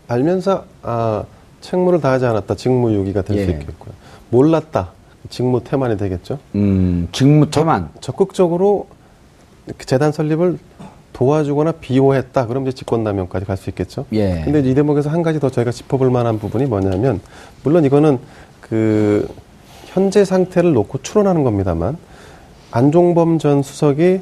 Speaker 6: 알면서 아, 책무를 다하지 않았다 직무유기가 될수
Speaker 1: 예.
Speaker 6: 있겠고요. 몰랐다 직무 태만이 되겠죠.
Speaker 1: 음, 직무 태만.
Speaker 6: 적극적으로 그 재단 설립을 도와주거나 비호했다. 그럼 이제 직권남용까지 갈 수 있겠죠.
Speaker 1: 예.
Speaker 6: 근데 이 대목에서 한 가지 더 저희가 짚어볼 만한 부분이 뭐냐면 물론 이거는 그 현재 상태를 놓고 추론하는 겁니다만 안종범 전 수석이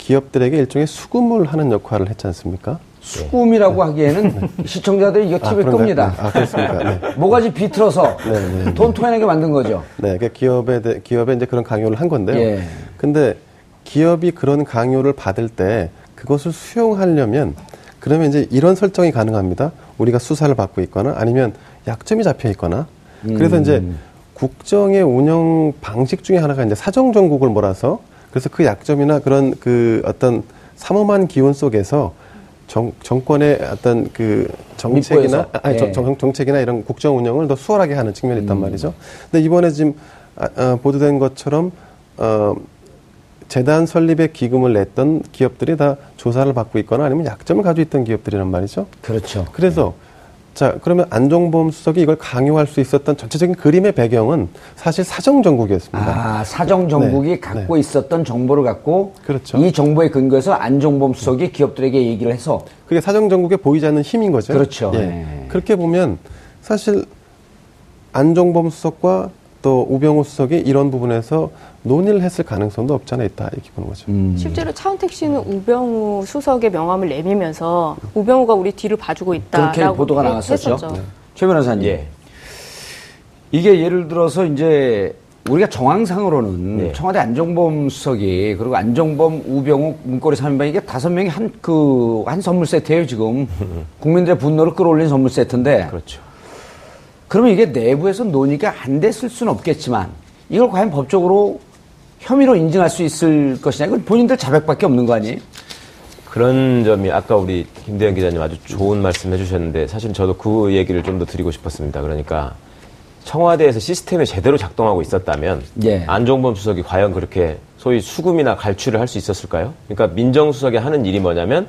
Speaker 6: 기업들에게 일종의 수금을 하는 역할을 했지 않습니까?
Speaker 1: 수금이라고 하기에는 시청자들이 이거 TV에
Speaker 6: 그런가요?
Speaker 1: 끕니다.
Speaker 6: 네. 아, 그렇습니까? 네.
Speaker 1: 모가지 비틀어서
Speaker 6: 네, 네.
Speaker 1: 돈 토해내게 만든 거죠.
Speaker 6: 네, 그 기업에 대, 기업에 이제 그런 강요를 한 건데요.
Speaker 1: 예.
Speaker 6: 근데 기업이 그런 강요를 받을 때 그것을 수용하려면 그러면 이제 이런 설정이 가능합니다. 우리가 수사를 받고 있거나 아니면 약점이 잡혀 있거나 그래서
Speaker 1: 음.
Speaker 6: 이제 국정의 운영 방식 중에 하나가 이제 사정 정국을 몰아서 그래서 그 약점이나 그런 그 어떤 삼엄한 기운 속에서 정, 정권의 어떤 그 정책이나. 아니,
Speaker 1: 예.
Speaker 6: 정, 정 책이나 이런 국정 운영을 더 수월하게 하는 측면이 있단 말이죠. 근데 이번에 지금 아, 아, 보도된 것처럼 어, 재단 설립에 기금을 냈던 기업들이 다 조사를 받고 있거나 아니면 약점을 가지고 있던 기업들이란 말이죠.
Speaker 1: 그렇죠.
Speaker 6: 그래서 자 그러면 안종범 수석이 이걸 강요할 수 있었던 전체적인 그림의 배경은 사실 사정 정국이었습니다.
Speaker 1: 아, 사정 정국이
Speaker 6: 네,
Speaker 1: 갖고 있었던 정보를 갖고
Speaker 6: 그렇죠.
Speaker 1: 이 정보에 근거해서 안종범 수석이 기업들에게 얘기를 해서
Speaker 6: 그게 사정 정국에 보이지 않는 힘인 거죠.
Speaker 1: 그렇죠.
Speaker 6: 예.
Speaker 1: 네.
Speaker 6: 그렇게 보면 사실 안종범 수석과 또 우병우 수석이 이런 부분에서 논의를 했을 가능성도 없지 않아 있다 이렇게 보는 거죠.
Speaker 1: 음.
Speaker 5: 실제로 차은택 씨는 우병우 수석의 명함을 내밀면서 우병우가 우리 뒤를 봐주고 있다라고
Speaker 1: 그렇게 보도가
Speaker 5: 해-
Speaker 1: 나왔었죠.
Speaker 5: 했었죠.
Speaker 1: 최 변호사님.
Speaker 4: 예.
Speaker 1: 이게 예를 들어서 이제 우리가 정황상으로는
Speaker 4: 네.
Speaker 1: 청와대 안종범 수석이 그리고 안종범 우병우 문고리 3인방 이게 다섯 명이 한그 한 선물 세트예요 지금 국민들의 분노를 끌어올린 선물 세트인데
Speaker 4: 그렇죠.
Speaker 1: 그러면 이게 내부에서 논의가 안 됐을 수는 없겠지만 이걸 과연 법적으로 혐의로 인정할 수 있을 것이냐 이건 본인들 자백밖에 없는 거 아니에요?
Speaker 4: 그런 점이 아까 우리 김대현 기자님 아주 좋은 말씀 해주셨는데 사실 저도 그 얘기를 좀 더 드리고 싶었습니다. 그러니까 청와대에서 시스템이 제대로 작동하고 있었다면
Speaker 1: 예.
Speaker 4: 안종범 수석이 과연 그렇게 소위 수금이나 갈취를 할 수 있었을까요? 그러니까 민정수석이 하는 일이 뭐냐면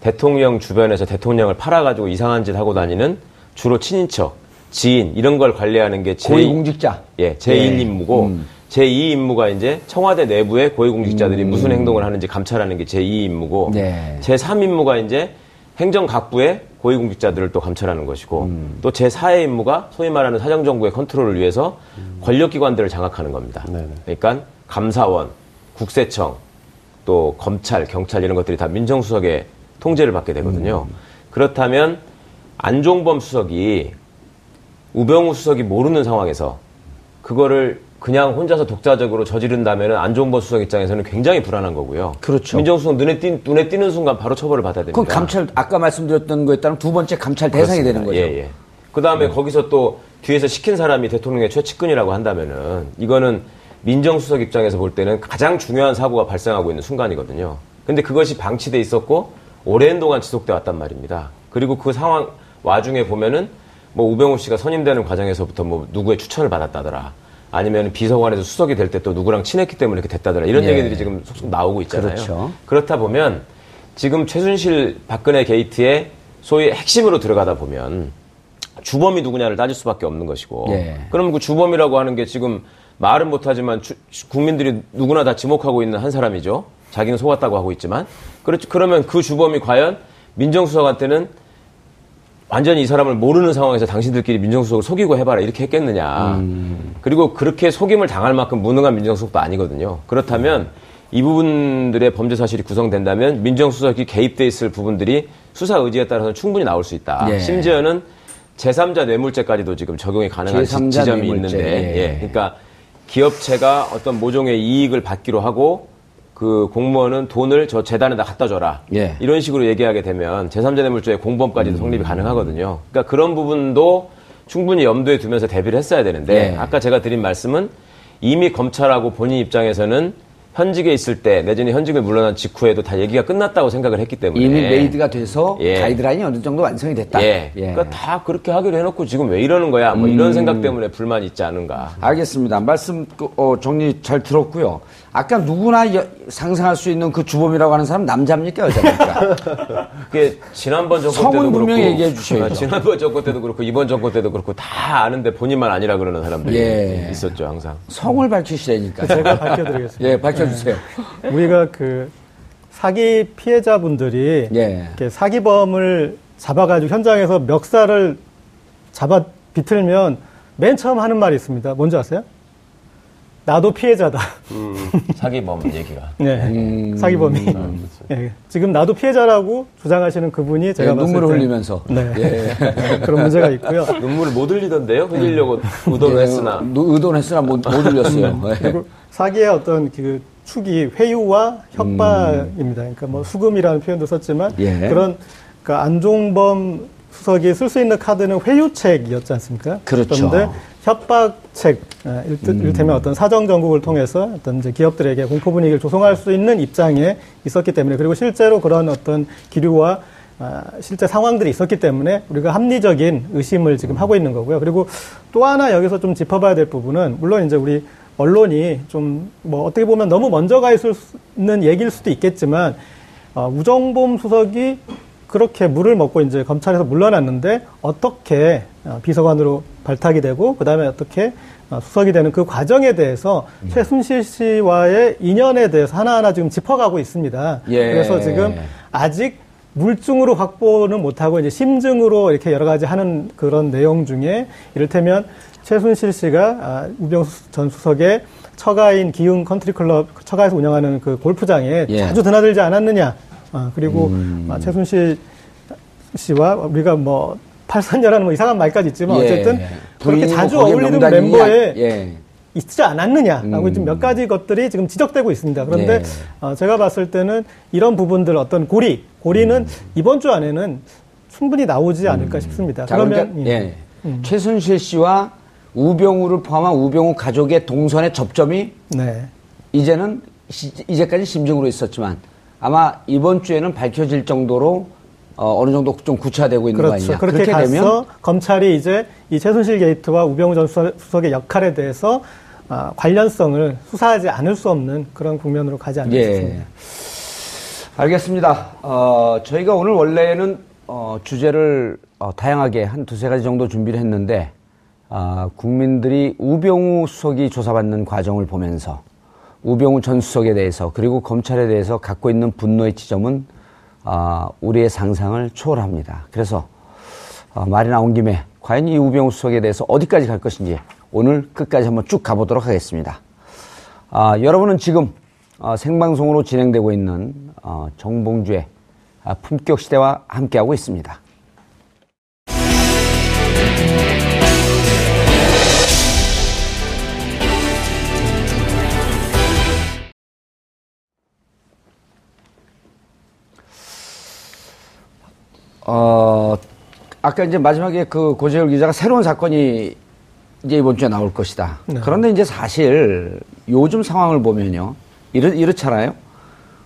Speaker 4: 대통령 주변에서 대통령을 팔아가지고 이상한 짓 하고 다니는 주로 친인척, 지인 이런 걸 관리하는 게 제,
Speaker 1: 고위공직자.
Speaker 4: 예, 제1
Speaker 1: 예.
Speaker 4: 임무고
Speaker 1: 음.
Speaker 4: 제2 임무가 이제 청와대 내부의 고위공직자들이 무슨 행동을 하는지 감찰하는 게 제2 임무고
Speaker 1: 네.
Speaker 4: 제3 임무가 이제 행정 각부의 고위공직자들을 또 감찰하는 것이고
Speaker 1: 음.
Speaker 4: 또 제4의 임무가 소위 말하는 사정정부의 컨트롤을 위해서 권력기관들을 장악하는 겁니다.
Speaker 6: 네네.
Speaker 4: 그러니까 감사원, 국세청, 또 검찰, 경찰 이런 것들이 다 민정수석의 통제를 받게 되거든요. 그렇다면 안종범 수석이 우병우 수석이 모르는 상황에서 그거를 그냥 혼자서 독자적으로 저지른다면 안종범 수석 입장에서는 굉장히 불안한 거고요.
Speaker 1: 그렇죠.
Speaker 4: 민정수석 눈에, 띄, 눈에 띄는 순간 바로 처벌을 받아야 됩니다.
Speaker 1: 그건 감찰 아까 말씀드렸던 거에 따른 두 번째 감찰 대상이 되는 거죠.
Speaker 4: 예, 예. 그 다음에 거기서 또 뒤에서 시킨 사람이 대통령의 최측근이라고 한다면은 이거는 민정수석 입장에서 볼 때는 가장 중요한 사고가 발생하고 있는 순간이거든요. 근데 그것이 방치돼 있었고 오랜 동안 지속돼 왔단 말입니다. 그리고 그 상황 와중에 보면은 뭐 우병우 씨가 선임되는 과정에서부터 뭐 누구의 추천을 받았다더라. 아니면 비서관에서 수석이 될 때 또 누구랑 친했기 때문에 이렇게 됐다더라. 이런
Speaker 1: 예.
Speaker 4: 얘기들이 지금 속속 나오고 있잖아요.
Speaker 1: 그렇죠.
Speaker 4: 그렇다 보면 지금 최순실 박근혜 게이트의 소위 핵심으로 들어가다 보면 주범이 누구냐를 따질 수밖에 없는 것이고
Speaker 1: 예.
Speaker 4: 그럼 그 주범이라고 하는 게 지금 말은 못하지만 주- 국민들이 누구나 다 지목하고 있는 한 사람이죠. 자기는 속았다고 하고 있지만 그렇죠. 그러면 그 주범이 과연 민정수석한테는 완전히 이 사람을 모르는 상황에서 당신들끼리 민정수석을 속이고 해봐라 이렇게 했겠느냐. 그리고 그렇게 속임을 당할 만큼 무능한 민정수석도 아니거든요. 그렇다면 이 부분들의 범죄 사실이 구성된다면 민정수석이 개입돼 있을 부분들이 수사 의지에 따라서 충분히 나올 수 있다.
Speaker 1: 예.
Speaker 4: 심지어는 제3자 뇌물죄까지도 지금 적용이 가능한 지-
Speaker 1: 제3자
Speaker 4: 지점이
Speaker 1: 뇌물죄,
Speaker 4: 있는데,
Speaker 1: 예.
Speaker 4: 예. 그러니까 기업체가 어떤 모종의 이익을 받기로 하고 그 공무원은 돈을 저 재단에다 갖다 줘라.
Speaker 1: 예.
Speaker 4: 이런 식으로 얘기하게 되면 제3자 뇌물죄의 공범까지도 성립이 가능하거든요. 그러니까 그런 부분도 충분히 염두에 두면서 대비를 했어야 되는데
Speaker 1: 예.
Speaker 4: 아까 제가 드린 말씀은 이미 검찰하고 본인 입장에서는 현직에 있을 때 내지는 현직을 물러난 직후에도 다 얘기가 끝났다고 생각을 했기 때문에
Speaker 1: 이미 made가 돼서
Speaker 4: 예.
Speaker 1: 가이드라인이 어느 정도 완성이 됐다.
Speaker 4: 예. 그러니까 다 그렇게 하기로 해놓고 지금 왜 이러는 거야? 뭐
Speaker 1: 음.
Speaker 4: 이런 생각 때문에 불만이 있지 않은가.
Speaker 1: 알겠습니다. 말씀 그, 어, 정리 잘 들었고요. 아까 누구나 여- 상상할 수 있는 그 주범이라고 하는 사람 남자입니까 여자입니까?
Speaker 4: 그게 지난번 정권
Speaker 1: 성은
Speaker 4: 때도
Speaker 1: 분명히
Speaker 4: 그렇고,
Speaker 1: 얘기해 주셔야죠.
Speaker 4: 아, 지난번 정권 때도 그렇고 이번 정권 때도 그렇고 다 아는데 본인만 아니라 그러는 사람들이
Speaker 1: 예.
Speaker 4: 있었죠 항상.
Speaker 1: 성을 밝히시라니까.
Speaker 3: 제가 밝혀드리겠습니다.
Speaker 1: 예, 밝혀주세요.
Speaker 3: 우리가 그 사기 피해자분들이
Speaker 1: 예.
Speaker 3: 이렇게 사기범을 잡아가지고 현장에서 멱살을 잡아 비틀면 맨 처음 하는 말이 있습니다. 뭔지 아세요? 나도 피해자다.
Speaker 4: 사기범 얘기가.
Speaker 3: 네. 사기범이. 예. 지금 나도 피해자라고 주장하시는 그분이 제가
Speaker 1: 예, 눈물을
Speaker 3: 때
Speaker 1: 흘리면서.
Speaker 3: 네.
Speaker 1: 예.
Speaker 3: 그런 문제가 있고요.
Speaker 4: 눈물을 못 흘리던데요? 흘리려고 의도를 했으나.
Speaker 1: 예, 의도는 했으나 못, 못 흘렸어요. 예.
Speaker 3: 그리고 사기의 어떤 그 축이 회유와 협박입니다. 그러니까 뭐 수금이라는 표현도 썼지만
Speaker 1: 예.
Speaker 3: 그런 그 안종범 수석이 쓸 수 있는 카드는 회유책이었지 않습니까?
Speaker 1: 그렇죠.
Speaker 3: 그런데 협박책, 아, 일트-
Speaker 1: 음.
Speaker 3: 이를테면 어떤 사정 정국을 통해서 어떤 이제 기업들에게 공포 분위기를 조성할 수 있는 입장에 있었기 때문에 그리고 실제로 그런 어떤 기류와 아, 실제 상황들이 있었기 때문에 우리가 합리적인 의심을 지금 하고 있는 거고요. 그리고 또 하나 여기서 좀 짚어봐야 될 부분은 물론 이제 우리 언론이 좀 뭐 어떻게 보면 너무 먼저 가 있을 수 있는 얘기일 수도 있겠지만 어, 우정범 수석이 그렇게 물을 먹고 이제 검찰에서 물러났는데 어떻게 어, 비서관으로 발탁이 되고 그다음에 어떻게 어, 수석이 되는 그 과정에 대해서 최순실 씨와의 인연에 대해서 하나하나 지금 짚어가고 있습니다.
Speaker 1: 예.
Speaker 3: 그래서 지금 아직 물증으로 확보는 못하고 이제 심증으로 이렇게 여러 가지 하는 그런 내용 중에 이를테면 최순실 씨가 아, 우병우 전 수석의 처가인 기흥 컨트리클럽 처가에서 운영하는 그 골프장에
Speaker 1: 예.
Speaker 3: 자주 드나들지 않았느냐. 아, 그리고 아, 최순실 씨와 우리가 뭐 팔선녀라는 뭐 이상한 말까지 있지만
Speaker 1: 예.
Speaker 3: 어쨌든 그렇게 자주
Speaker 1: 뭐 거기에
Speaker 3: 어울리는 멤버에
Speaker 1: 예.
Speaker 3: 있지 않았느냐라고
Speaker 1: 음.
Speaker 3: 지금 몇 가지 것들이 지금 지적되고 있습니다. 그런데
Speaker 1: 예.
Speaker 3: 어, 제가 봤을 때는 이런 부분들 어떤 고리, 고리는
Speaker 1: 음.
Speaker 3: 이번 주 안에는 충분히 나오지 않을까 싶습니다.
Speaker 1: 자,
Speaker 3: 그러면
Speaker 1: 그러니까, 예.
Speaker 3: 음.
Speaker 1: 최순실 씨와 우병우를 포함한 우병우 가족의 동선의 접점이
Speaker 3: 네.
Speaker 1: 이제는 시- 이제까지 심증으로 있었지만 아마 이번 주에는 밝혀질 정도로 어, 느 정도 좀 구체화되고 있는 거
Speaker 3: 그렇죠.
Speaker 1: 아니냐.
Speaker 3: 그렇게 가서 검찰이 이제 이 최순실 게이트와 우병우 전 수석- 수석의 역할에 대해서 아, 관련성을 수사하지 않을 수 없는 그런 국면으로 가지 않을까
Speaker 1: 예.
Speaker 3: 싶습니다.
Speaker 1: 알겠습니다. 어, 저희가 오늘 원래는 어, 주제를 어, 다양하게 한 두세 가지 정도 준비를 했는데 아, 국민들이 우병우 수석이 조사받는 과정을 보면서 우병우 전 수석에 대해서 그리고 검찰에 대해서 갖고 있는 분노의 지점은 아, 우리의 상상을 초월합니다. 그래서 어, 말이 나온 김에 과연 이 우병우 수석에 대해서 어디까지 갈 것인지 오늘 끝까지 한번 쭉 가보도록 하겠습니다. 아, 여러분은 지금 어, 생방송으로 진행되고 있는 어, 정봉주의 아, 품격 시대와 함께하고 있습니다. 어, 아까 이제 마지막에 그 고재열 기자가 새로운 사건이 이제 이번 주에 나올 것이다.
Speaker 3: 네.
Speaker 1: 그런데 이제 사실 요즘 상황을 보면요. 이렇, 이렇잖아요.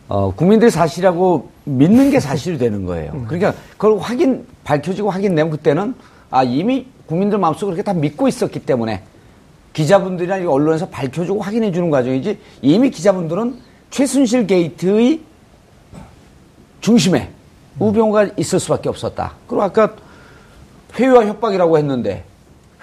Speaker 1: 어, 국민들이 사실이라고 믿는 게 사실이 되는 거예요. 그러니까 그걸 확인, 밝혀지고 확인되면 그때는 아, 이미 국민들 마음속에 그렇게 다 믿고 있었기 때문에 기자분들이나 이 언론에서 밝혀주고 확인해 주는 과정이지 이미 기자분들은 최순실 게이트의 중심에 우병우가 있을 수밖에 없었다. 그리고 아까 회유와 협박이라고 했는데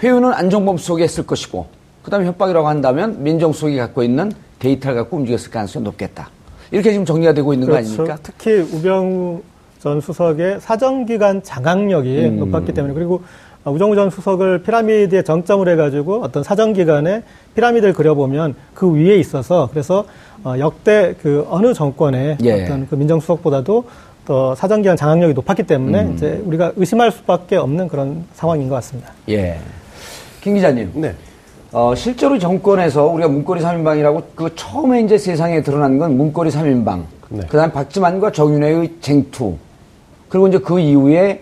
Speaker 1: 회유는 안정범 수석이 했을 것이고 그다음에 협박이라고 한다면 민정 수석이 갖고 있는 데이터를 갖고 움직였을 가능성이 높겠다. 이렇게 지금 정리가 되고 있는 거 아닙니까?
Speaker 3: 그렇죠. 특히 우병우 전 수석의 사정기관 장악력이
Speaker 1: 음.
Speaker 3: 높았기 때문에 그리고 우정우 전 수석을 피라미드에 정점을 해가지고 어떤 사정기관에 피라미드를 그려보면 그 위에 있어서 그래서 어, 역대 그 어느 정권의
Speaker 1: 예.
Speaker 3: 어떤 그 민정수석보다도 더 사정기관 장악력이 높았기 때문에
Speaker 1: 음.
Speaker 3: 이제 우리가 의심할 수밖에 없는 그런 상황인 것 같습니다.
Speaker 1: 예. 김 기자님.
Speaker 6: 네.
Speaker 1: 어, 실제로 정권에서 우리가 문고리 3인방이라고 그 처음에 이제 세상에 드러난 건 문고리 3인방.
Speaker 6: 네.
Speaker 1: 그 다음에 박지만과 정윤회의 쟁투. 그리고 이제 그 이후에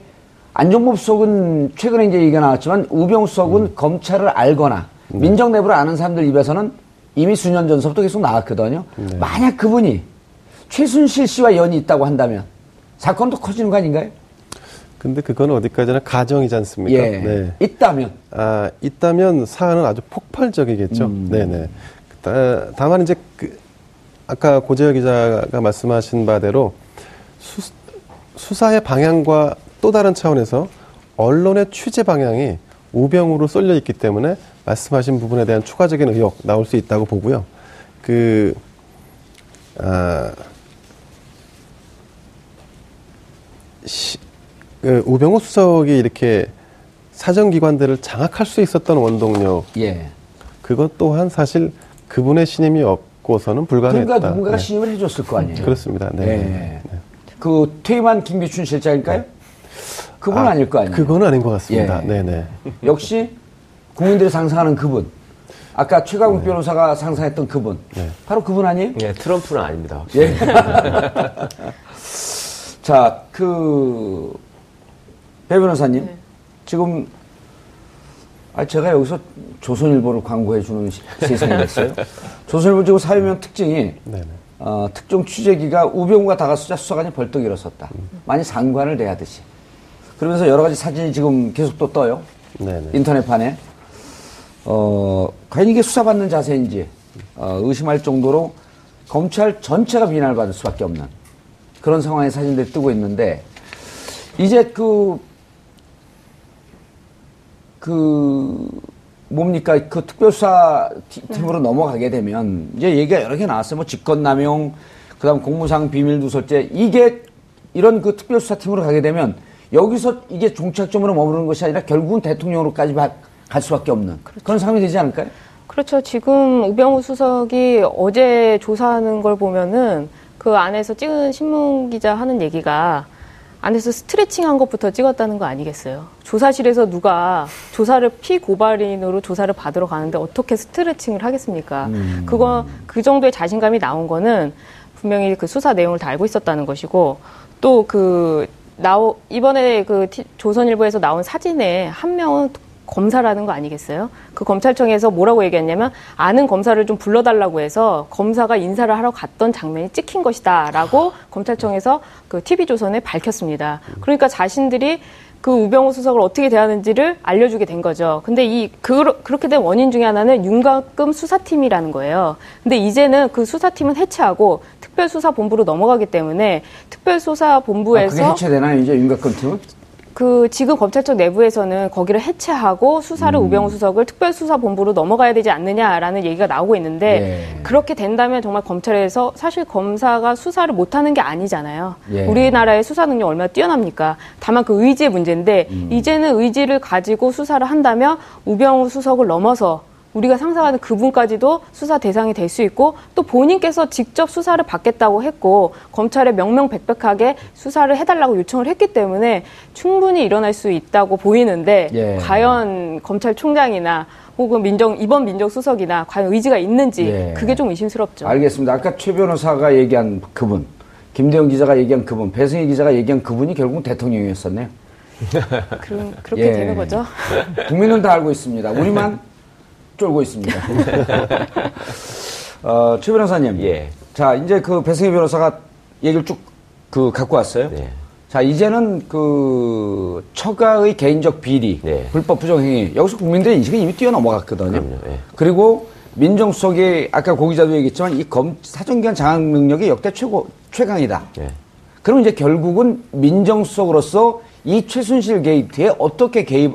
Speaker 1: 안종범 수석은 최근에 이제 얘기가 나왔지만 우병우 수석은 검찰을 알거나 민정 내부를 아는 사람들 입에서는 이미 수년 전서부터 계속 나왔거든요. 만약 그분이 최순실 씨와 연이 있다고 한다면 사건도 커지는 거 아닌가요?
Speaker 6: 근데 그건 어디까지나 가정이지 않습니까?
Speaker 1: 예.
Speaker 6: 네.
Speaker 1: 있다면
Speaker 6: 아, 있다면 사안은 아주 폭발적이겠죠.
Speaker 1: 음.
Speaker 6: 네네. 다, 다만 이제 그, 아까 고재혁 기자가 말씀하신 바대로 수, 수사의 방향과 또 다른 차원에서 언론의 취재 방향이 우병우로 쏠려 있기 때문에 말씀하신 부분에 대한 추가적인 의혹 나올 수 있다고 보고요. 그, 아, 시, 그 우병우 수석이 이렇게 사정기관들을 장악할 수 있었던 원동력
Speaker 1: 예.
Speaker 6: 그것 또한 사실 그분의 신임이 없고서는 불가능했다.
Speaker 1: 그러니까 누군가가
Speaker 6: 네.
Speaker 1: 신임을 해줬을 거 아니에요.
Speaker 6: 그렇습니다. 네.
Speaker 1: 예.
Speaker 6: 네.
Speaker 1: 그 퇴임한 김기춘 실장일까요? 그분
Speaker 6: 아,
Speaker 1: 아, 닐 거 아니에요.
Speaker 6: 그건 아닌 것 같습니다.
Speaker 1: 예.
Speaker 6: 네네.
Speaker 1: 역시 국민들이 상상하는 그분. 아까 최강욱 변호사가 상상했던 그분.
Speaker 6: 네.
Speaker 1: 바로 그분 아니에요?
Speaker 4: 네, 트럼프는 아닙니다.
Speaker 1: 예. 자, 그, 배 변호사님.
Speaker 5: 네.
Speaker 1: 지금, 아, 제가 여기서 조선일보를 광고해주는 시- 세상이 됐어요. 조선일보 지금 사회면 특징이,
Speaker 6: 네네.
Speaker 1: 어, 특정 취재기가 우병우가 다가서자 수사관이 벌떡 일어섰다. 많이 상관을 내야듯이. 그러면서 여러 가지 사진이 지금 계속 또 떠요.
Speaker 6: 네네.
Speaker 1: 인터넷판에. 어, 과연 이게 수사받는 자세인지 어, 의심할 정도로 검찰 전체가 비난을 받을 수밖에 없는 그런 상황의 사진들이 뜨고 있는데 이제 그, 그, 뭡니까, 그 특별수사 티- 팀으로 넘어가게 되면 이제 얘기가 여러 개 나왔어요. 뭐 직권남용, 그 다음 공무상 비밀누설죄. 이게 이런 그 특별수사 팀으로 가게 되면 여기서 이게 종착점으로 머무르는 것이 아니라 결국은 대통령으로까지 바- 갈 수밖에 없는 그런 상황이 되지 않을까요?
Speaker 5: 그렇죠. 지금 우병우 수석이 어제 조사하는 걸 보면은 그 안에서 찍은 신문 기자 하는 얘기가 안에서 스트레칭 한 것부터 찍었다는 거 아니겠어요? 조사실에서 누가 조사를 피고발인으로 조사를 받으러 가는데 어떻게 스트레칭을 하겠습니까? 그거 그 정도의 자신감이 나온 거는 분명히 그 수사 내용을 다 알고 있었다는 것이고 또그 나오 이번에 그 티- 조선일보에서 나온 사진에 한 명은 검사라는 거 아니겠어요? 그 검찰청에서 뭐라고 얘기했냐면 아는 검사를 좀 불러달라고 해서 검사가 인사를 하러 갔던 장면이 찍힌 것이다라고 검찰청에서 그 TV조선에 밝혔습니다. 그러니까 자신들이 그 우병우 수석을 어떻게 대하는지를 알려주게 된 거죠. 근데 이 그, 그렇게 된 원인 중에 하나는 윤곽금 수사팀이라는 거예요. 근데 이제는 그 수사팀은 해체하고 특별수사본부로 넘어가기 때문에
Speaker 1: 아, 그게
Speaker 5: 특별수사본부에서
Speaker 1: 해체되나요, 이제 윤곽금 팀은?
Speaker 5: 그 지금 검찰청 내부에서는 거기를 해체하고 수사를 우병우 수석을 특별수사본부로 넘어가야 되지 않느냐라는 얘기가 나오고 있는데
Speaker 1: 예.
Speaker 5: 그렇게 된다면 정말 검찰에서 사실 검사가 수사를 못하는 게 아니잖아요.
Speaker 1: 예.
Speaker 5: 우리나라의 수사 능력 얼마나 뛰어납니까? 다만 그 의지의 문제인데 이제는 의지를 가지고 수사를 한다면 우병우 수석을 넘어서 우리가 상상하는 그분까지도 수사 대상이 될 수 있고 또 본인께서 직접 수사를 받겠다고 했고 검찰에 명명백백하게 수사를 해달라고 요청을 했기 때문에 충분히 일어날 수 있다고 보이는데
Speaker 1: 예.
Speaker 5: 과연 검찰총장이나 혹은 민정 이번 민정수석이나 과연 의지가 있는지
Speaker 1: 예.
Speaker 5: 그게 좀 의심스럽죠.
Speaker 1: 알겠습니다. 아까 최 변호사가 얘기한 그분, 김대영 기자가 얘기한 그분, 배승희 기자가 얘기한 그분이 결국 대통령이었었네요.
Speaker 5: 그럼 그렇게
Speaker 1: 예.
Speaker 5: 되는 거죠.
Speaker 1: 국민은 다 알고 있습니다. 우리만 쫄고 있습니다. 어, 최 변호사님.
Speaker 4: 예.
Speaker 1: 자, 이제 그 배승희 변호사가 얘기를 쭉 그 갖고 왔어요.
Speaker 4: 네.
Speaker 1: 자, 이제는 그 처가의 개인적 비리,
Speaker 4: 네.
Speaker 1: 불법 부정행위 여기서 국민들의 인식은 이미 뛰어넘어갔거든요.
Speaker 4: 그럼요, 예.
Speaker 1: 그리고 민정수석이 아까 고 기자도 얘기했지만 이 검 사정기관 장악 능력이 역대 최고 최강이다.
Speaker 4: 네.
Speaker 1: 그럼 이제 결국은 민정수석으로서 이 최순실 게이트에 어떻게 개입,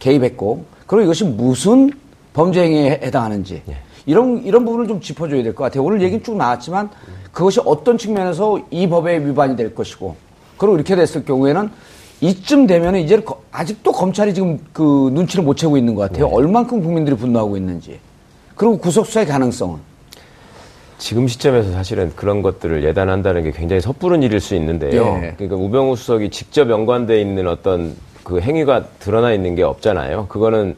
Speaker 1: 개입했고, 그리고 이것이 무슨 범죄 행위에 해당하는지,
Speaker 4: 예.
Speaker 1: 이런, 이런 부분을 좀 짚어줘야 될 것 같아요. 오늘 얘기는 쭉 나왔지만, 그것이 어떤 측면에서 이 법에 위반이 될 것이고, 그리고 이렇게 됐을 경우에는 이쯤 되면 이제 거- 아직도 검찰이 지금 그 눈치를 못 채고 있는 것 같아요.
Speaker 4: 네.
Speaker 1: 얼만큼 국민들이 분노하고 있는지. 그리고 구속 수사의 가능성은.
Speaker 4: 지금 시점에서 사실은 그런 것들을 예단한다는 게 굉장히 섣부른 일일 수 있는데요.
Speaker 1: 예.
Speaker 4: 그러니까 우병우 수석이 직접 연관돼 있는 어떤 그 행위가 드러나 있는 게 없잖아요. 그거는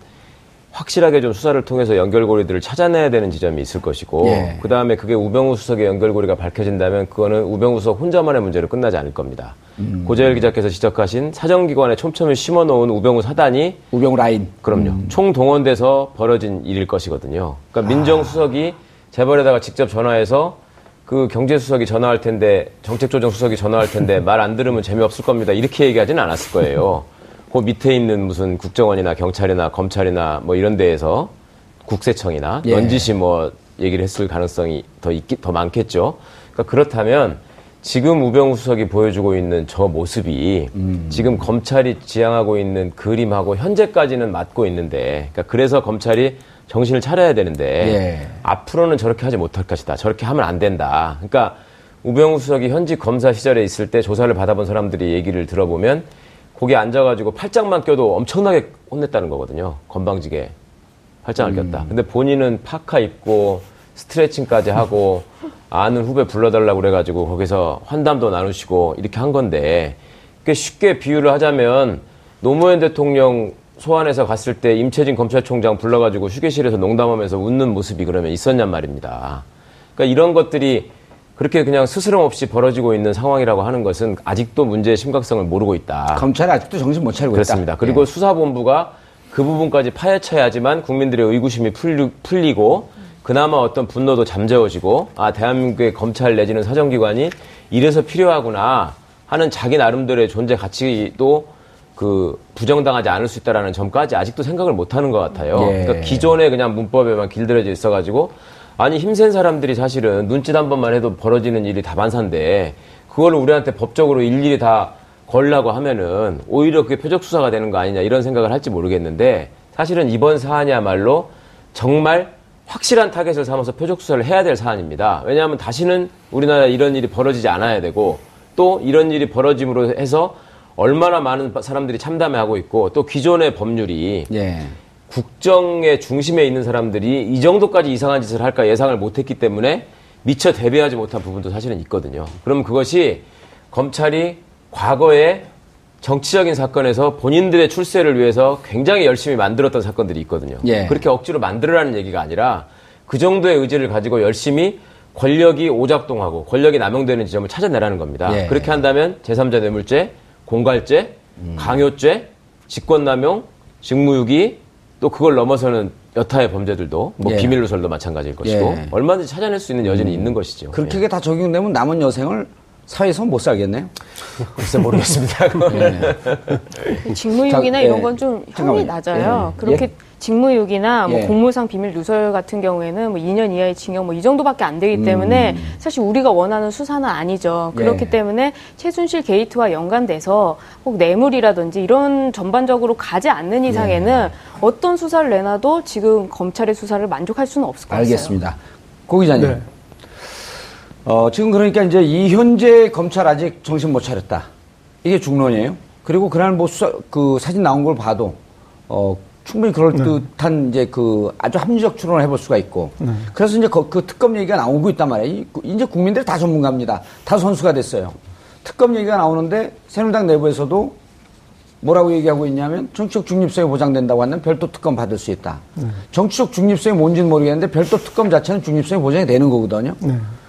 Speaker 4: 확실하게 좀 수사를 통해서 연결고리들을 찾아내야 되는 지점이 있을 것이고
Speaker 1: 예.
Speaker 4: 그 다음에 그게 우병우 수석의 연결고리가 밝혀진다면 그거는 우병우 수석 혼자만의 문제로 끝나지 않을 겁니다.
Speaker 1: 음.
Speaker 4: 고재열 기자께서 지적하신 사정기관에 촘촘히 심어놓은 우병우 사단이
Speaker 1: 우병우 라인.
Speaker 4: 그럼요.
Speaker 1: 음.
Speaker 4: 총동원돼서 벌어진 일일 것이거든요. 그러니까 민정수석이 재벌에다가 직접 전화해서 그 경제수석이 전화할 텐데 정책조정수석이 전화할 텐데 말 안 들으면 재미없을 겁니다. 이렇게 얘기하지는 않았을 거예요. 그 밑에 있는 무슨 국정원이나 경찰이나 검찰이나 뭐 이런 데에서 국세청이나
Speaker 1: 예.
Speaker 4: 넌지시 뭐 얘기를 했을 가능성이 더 있기 더 많겠죠. 그러니까 그렇다면 지금 우병우 수석이 보여주고 있는 저 모습이 지금 검찰이 지향하고 있는 그림하고 현재까지는 맞고 있는데, 그러니까 그래서 검찰이 정신을 차려야 되는데
Speaker 1: 예.
Speaker 4: 앞으로는 저렇게 하지 못할 것이다. 저렇게 하면 안 된다. 그러니까 우병우 수석이 현직 검사 시절에 있을 때 조사를 받아본 사람들이 얘기를 들어보면 거기 앉아가지고 팔짱만 껴도 엄청나게 혼냈다는 거거든요. 건방지게 팔짱을 꼈다. 근데 본인은 파카 입고 스트레칭까지 하고 아는 후배 불러달라고 그래가지고 거기서 환담도 나누시고 이렇게 한 건데 꽤 쉽게 비유를 하자면 노무현 대통령 소환해서 갔을 때 임채진 검찰총장 불러가지고 휴게실에서 농담하면서 웃는 모습이 그러면 있었냔 말입니다. 그러니까 이런 것들이 그렇게 그냥 스스럼 없이 벌어지고 있는 상황이라고 하는 것은 아직도 문제의 심각성을 모르고 있다.
Speaker 1: 검찰이 아직도 정신 못 차리고
Speaker 4: 그렇습니다.
Speaker 1: 있다.
Speaker 4: 그리고
Speaker 1: 예.
Speaker 4: 수사본부가 그 부분까지 파헤쳐야지만 국민들의 의구심이 풀리, 풀리 고 그나마 어떤 분노도 잠재워지고 아 대한민국의 검찰 내지는 사정기관이 이래서 필요하구나 하는 자기 나름대로의 존재 가치도 그 부정당하지 않을 수 있다라는 점까지 아직도 생각을 못 하는 것 같아요.
Speaker 1: 예.
Speaker 4: 그러니까 기존에 그냥 문법에만 길들여져 있어가지고 아니 힘센 사람들이 사실은 눈짓 한 번만 해도 벌어지는 일이 다반사인데 그걸 우리한테 법적으로 일일이 다 걸라고 하면은 오히려 그게 표적 수사가 되는 거 아니냐 이런 생각을 할지 모르겠는데 사실은 이번 사안이야말로 정말 확실한 타겟을 삼아서 표적 수사를 해야 될 사안입니다. 왜냐하면 다시는 우리나라에 이런 일이 벌어지지 않아야 되고 또 이런 일이 벌어짐으로 해서 얼마나 많은 사람들이 참담해하고 있고 또 기존의 법률이
Speaker 1: 예.
Speaker 4: 국정의 중심에 있는 사람들이 이 정도까지 이상한 짓을 할까 예상을 못했기 때문에 미처 대비하지 못한 부분도 사실은 있거든요. 그럼 그것이 검찰이 과거에 정치적인 사건에서 본인들의 출세를 위해서 굉장히 열심히 만들었던 사건들이 있거든요.
Speaker 1: 예.
Speaker 4: 그렇게 억지로 만들으라는 얘기가 아니라 그 정도의 의지를 가지고 열심히 권력이 오작동하고 권력이 남용되는 지점을 찾아내라는 겁니다.
Speaker 1: 예.
Speaker 4: 그렇게 한다면 제3자 뇌물죄, 공갈죄, 강요죄, 직권남용, 직무유기 또 그걸 넘어서는 여타의 범죄들도 뭐
Speaker 1: 예.
Speaker 4: 비밀누설도 마찬가지일 것이고
Speaker 1: 예. 음.
Speaker 4: 얼마든지 찾아낼 수 있는 여지는 있는 것이죠.
Speaker 1: 그렇게
Speaker 4: 예.
Speaker 1: 게다 적용되면 남은 여생을 사회에서 못 살겠네요.
Speaker 4: 글쎄 모르겠습니다. 그거는.
Speaker 5: 직무유기나
Speaker 1: 자,
Speaker 5: 이런
Speaker 1: 예.
Speaker 5: 건좀
Speaker 1: 잠깐만요.
Speaker 5: 형이 낮아요.
Speaker 1: 예.
Speaker 5: 그렇게
Speaker 1: 예.
Speaker 5: 직무유기나 뭐
Speaker 1: 예.
Speaker 5: 공무상 비밀 누설 같은 경우에는 뭐 2년 이하의 징역 뭐 이 정도밖에 안 되기 때문에 사실 우리가 원하는 수사는 아니죠. 그렇기
Speaker 1: 음. 예.
Speaker 5: 때문에 최순실 게이트와 연관돼서 꼭 뇌물이라든지 이런 전반적으로 가지 않는 이상에는
Speaker 1: 예.
Speaker 5: 어떤 수사를 내놔도 지금 검찰의 수사를 만족할 수는 없을 것 같아요.
Speaker 1: 알겠습니다. 고 기자님.
Speaker 3: 네.
Speaker 1: 어, 지금 그러니까 이제 이 현재 검찰 아직 정신 못 차렸다. 이게 중론이에요. 그리고 그날 뭐 수사, 그 사진 나온 걸 봐도, 어, 충분히 그럴 듯한 이제 그 아주 합리적 추론을 해볼 수가 있고. 그래서 이제 그, 그 특검 얘기가 나오고 있단 말이에요. 이- 이제 국민들이 다 전문가입니다. 다 선수가 됐어요. 특검 얘기가 나오는데 새누리당 내부에서도 뭐라고 얘기하고 있냐면 정치적 중립성이 보장된다고 하면 별도 특검 받을 수 있다. 정치적 중립성이 뭔지는 모르겠는데 별도 특검 자체는 중립성이 보장이 되는 거거든요.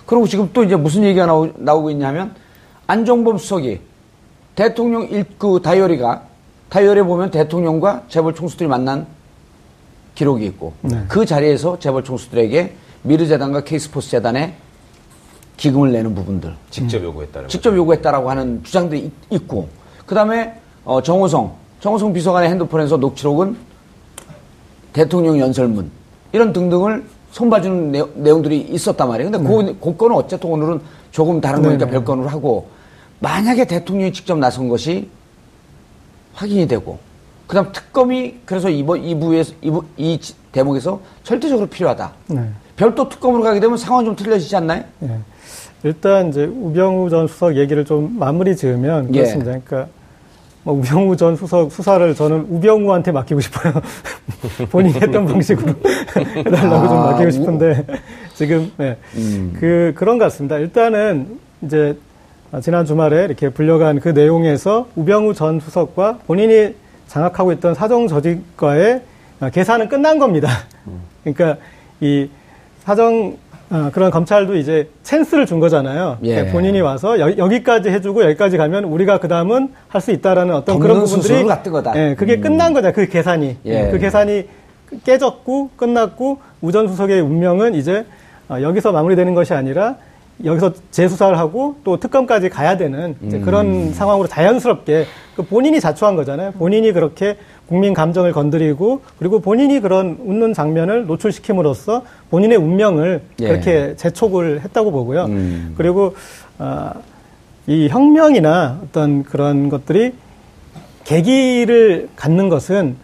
Speaker 1: 그리고 지금 또 이제 무슨 얘기가 나오, 나오고 있냐면 안종범 수석이 대통령 일, 그 다이어리가 다이어리에 보면 대통령과 재벌 총수들이 만난 기록이 있고 그 자리에서 재벌 총수들에게 미르재단과 케이스포스 재단에 기금을 내는 부분들
Speaker 4: 직접 요구했다는
Speaker 1: 직접 요구했다라고 하는 주장들이 있- 있고 그 다음에 어, 정호성 정호성 비서관의 핸드폰에서 녹취록은 대통령 연설문 이런 등등을 손봐주는 내용, 내용들이 있었단 말이에요. 근데 그, 그 건은 어쨌든 오늘은 조금 다른 거니까
Speaker 3: 네네.
Speaker 1: 별건으로 하고 만약에 대통령이 직접 나선 것이 확인이 되고 그다음 특검이 그래서 이번 이부에서 이부, 이 지- 대목에서 절대적으로 필요하다.
Speaker 3: 네.
Speaker 1: 별도 특검으로 가게 되면 상황이 좀 틀려지지 않나요?
Speaker 3: 예. 일단 이제 우병우 전 수석 얘기를 좀 마무리 지으면
Speaker 1: 예.
Speaker 3: 그렇습니다. 그러니까 뭐 우병우 전 수석 수사를 저는 우병우한테 맡기고 싶어요. 본인이 했던 방식으로 해달라고 좀
Speaker 1: 아,
Speaker 3: 맡기고
Speaker 1: 우-
Speaker 3: 싶은데 지금 네. 그 그런 것 같습니다. 일단은 이제 지난 주말에 이렇게 불려간 그 내용에서 우병우 전 수석과 본인이 장악하고 있던 사정 조직과의 어, 계산은 끝난 겁니다. 그러니까 이 사정 어, 그런 검찰도 이제 찬스를 준 거잖아요.
Speaker 1: 예.
Speaker 3: 그러니까 본인이 와서 여, 기까지 해주고 여기까지 가면 우리가 그 다음은 할 수 있다라는 어떤 그런 부분들이
Speaker 1: 갔던 거다.
Speaker 3: 예, 그게
Speaker 1: 음.
Speaker 3: 끝난 거다. 그 계산이
Speaker 1: 예.
Speaker 3: 그 계산이 깨졌고 끝났고 우전 수석의 운명은 이제 어, 여기서 마무리되는 것이 아니라 여기서 재수사를 하고 또 특검까지 가야 되는 이제
Speaker 1: 음.
Speaker 3: 그런 상황으로 자연스럽게 그 본인이 자초한 거잖아요. 본인이 그렇게 국민 감정을 건드리고 그리고 본인이 그런 웃는 장면을 노출시킴으로써 본인의 운명을
Speaker 1: 예.
Speaker 3: 그렇게 재촉을 했다고 보고요.
Speaker 1: 음.
Speaker 3: 그리고 어, 이 혁명이나 어떤 그런 것들이 계기를 갖는 것은